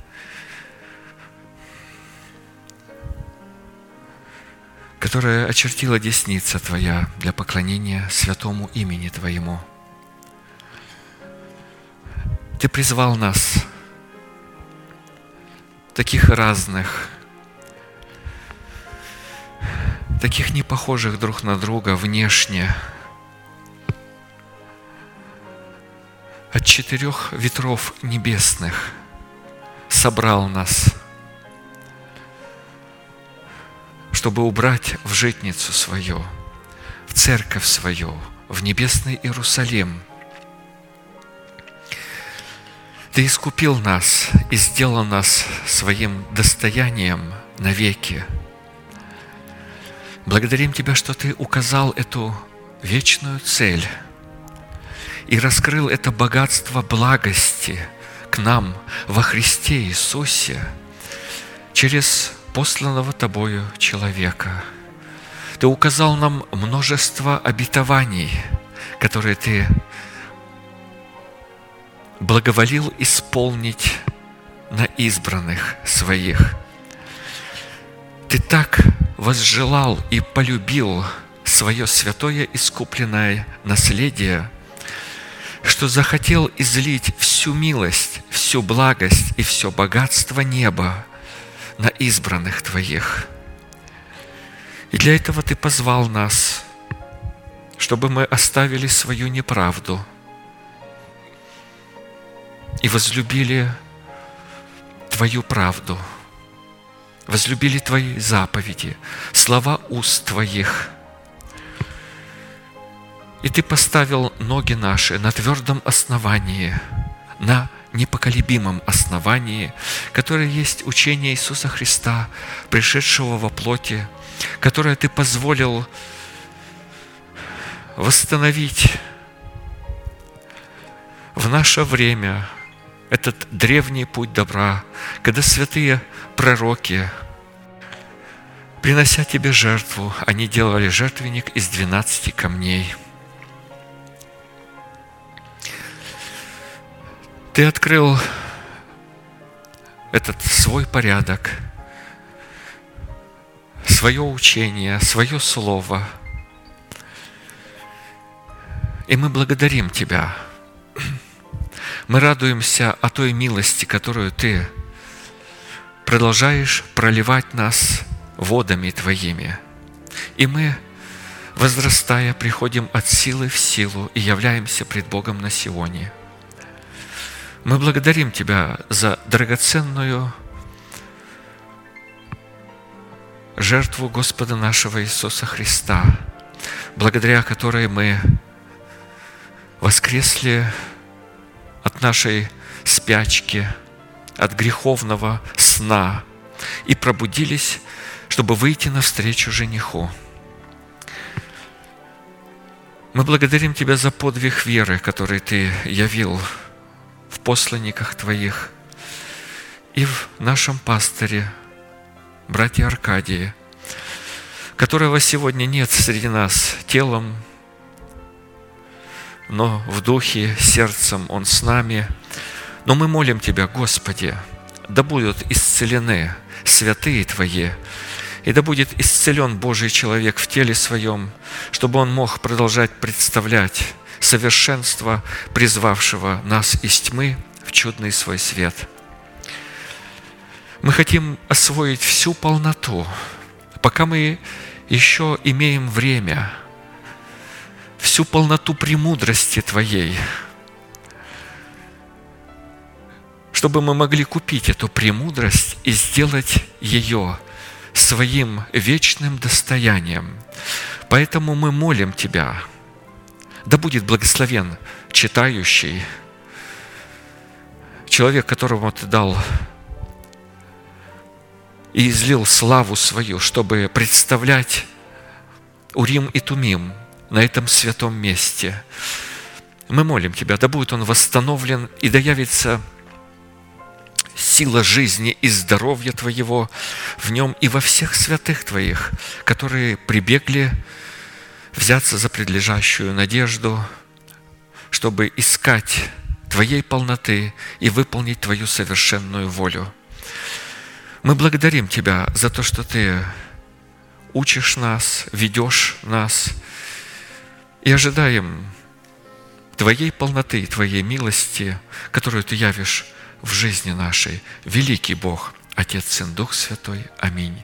которое очертила десница Твоя для поклонения святому имени Твоему. Ты призвал нас, таких разных, таких не похожих друг на друга внешне, от четырех ветров небесных собрал нас – чтобы убрать в житницу свою, в церковь свою, в небесный Иерусалим. Ты искупил нас и сделал нас своим достоянием навеки. Благодарим Тебя, что Ты указал эту вечную цель и раскрыл это богатство благости, к нам во Христе Иисусе через посланного Тобою человека. Ты указал нам множество обетований, которые Ты благоволил исполнить на избранных своих. Ты так возжелал и полюбил свое святое искупленное наследие, что захотел излить всю милость, всю благость и все богатство неба на избранных Твоих. И для этого Ты позвал нас, чтобы мы оставили свою неправду и возлюбили Твою правду, возлюбили Твои заповеди, слова уст Твоих. И Ты поставил ноги наши на твердом основании, на непоколебимом основании, которое есть учение Иисуса Христа, пришедшего во плоти, которое Ты позволил восстановить в наше время – этот древний путь добра, когда святые пророки, принося тебе жертву, они делали жертвенник из двенадцати камней. Ты открыл этот свой порядок, свое учение, свое слово. И мы благодарим Тебя – мы радуемся о той милости, которую Ты продолжаешь проливать нас водами Твоими. И мы, возрастая, приходим от силы в силу и являемся пред Богом на Сионе. Мы благодарим Тебя за драгоценную жертву Господа нашего Иисуса Христа, благодаря которой мы воскресли от нашей спячки, от греховного сна и пробудились, чтобы выйти навстречу жениху. Мы благодарим Тебя за подвиг веры, который Ты явил в посланниках Твоих и в нашем пастыре, братья Аркадии, которого сегодня нет среди нас телом, но в духе, сердцем Он с нами. Но мы молим Тебя, Господи, да будут исцелены святые Твои, и да будет исцелен Божий человек в теле своем, чтобы он мог продолжать представлять совершенство, призвавшего нас из тьмы в чудный свой свет. Мы хотим освоить всю полноту, пока мы еще имеем время – всю полноту премудрости Твоей, чтобы мы могли купить эту премудрость и сделать ее своим вечным достоянием. Поэтому мы молим Тебя, да будет благословен читающий, человек, которому Ты дал и излил славу свою, чтобы представлять Урим и Тумим – на этом святом месте. Мы молим Тебя, да будет он восстановлен и да явится сила жизни и здоровья Твоего в нем и во всех святых Твоих, которые прибегли взяться за предлежащую надежду, чтобы искать Твоей полноты и выполнить Твою совершенную волю. Мы благодарим Тебя за то, что Ты учишь нас, ведешь нас – и ожидаем Твоей полноты и Твоей милости, которую Ты явишь в жизни нашей. Великий Бог, Отец, Сын, Дух Святой. Аминь.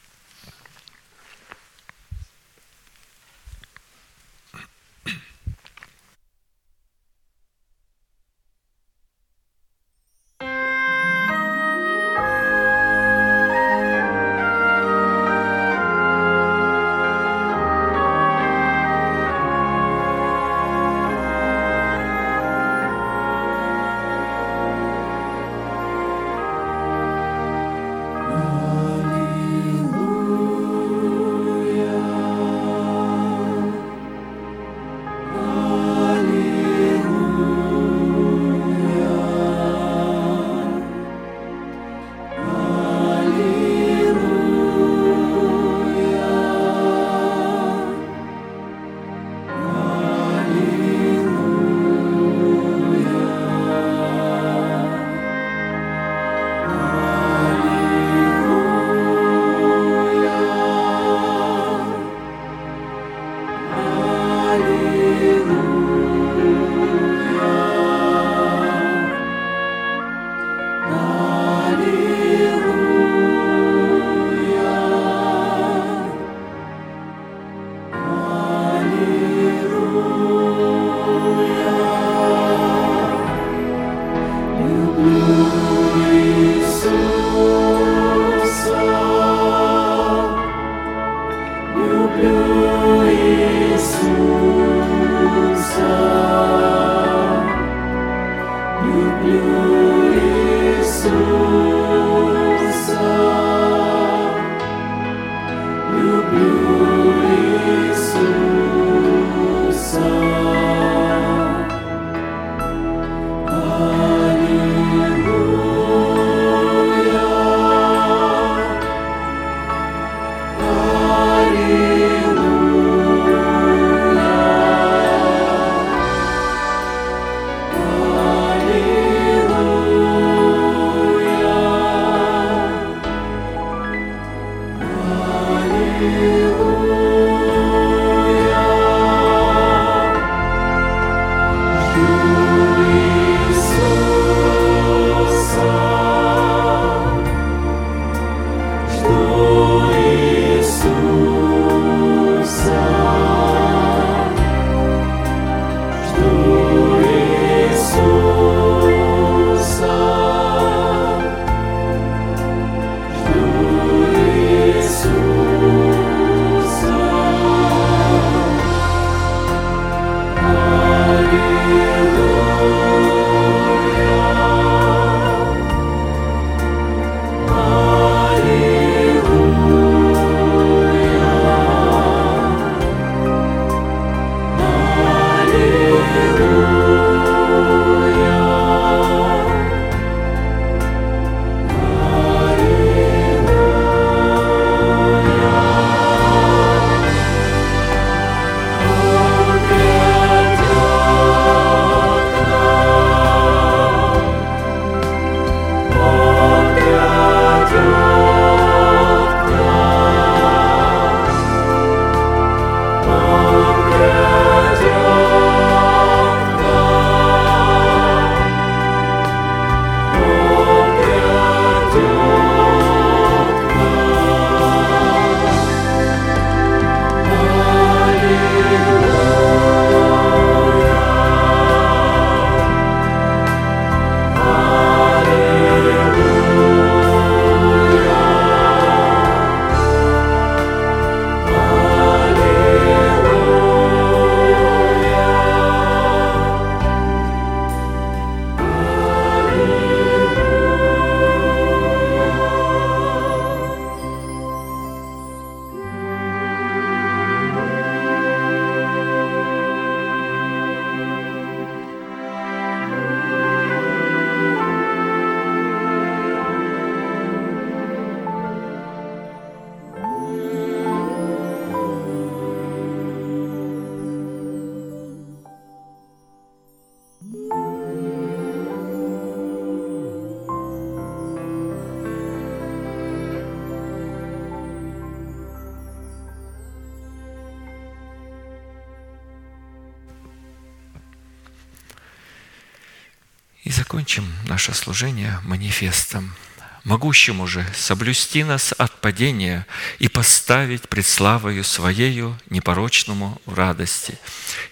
Могущему же соблюсти нас от падения и поставить пред славою Своею непорочному в радости,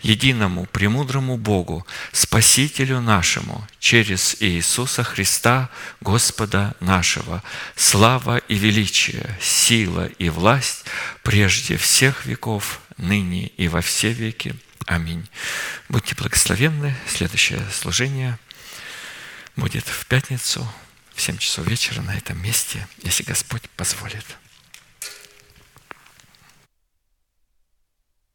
единому премудрому Богу, Спасителю нашему, через Иисуса Христа, Господа нашего, слава и величие, сила и власть прежде всех веков, ныне и во все веки. Аминь. Будьте благословенны. Следующее служение будет в пятницу в 7 часов вечера на этом месте, если Господь позволит.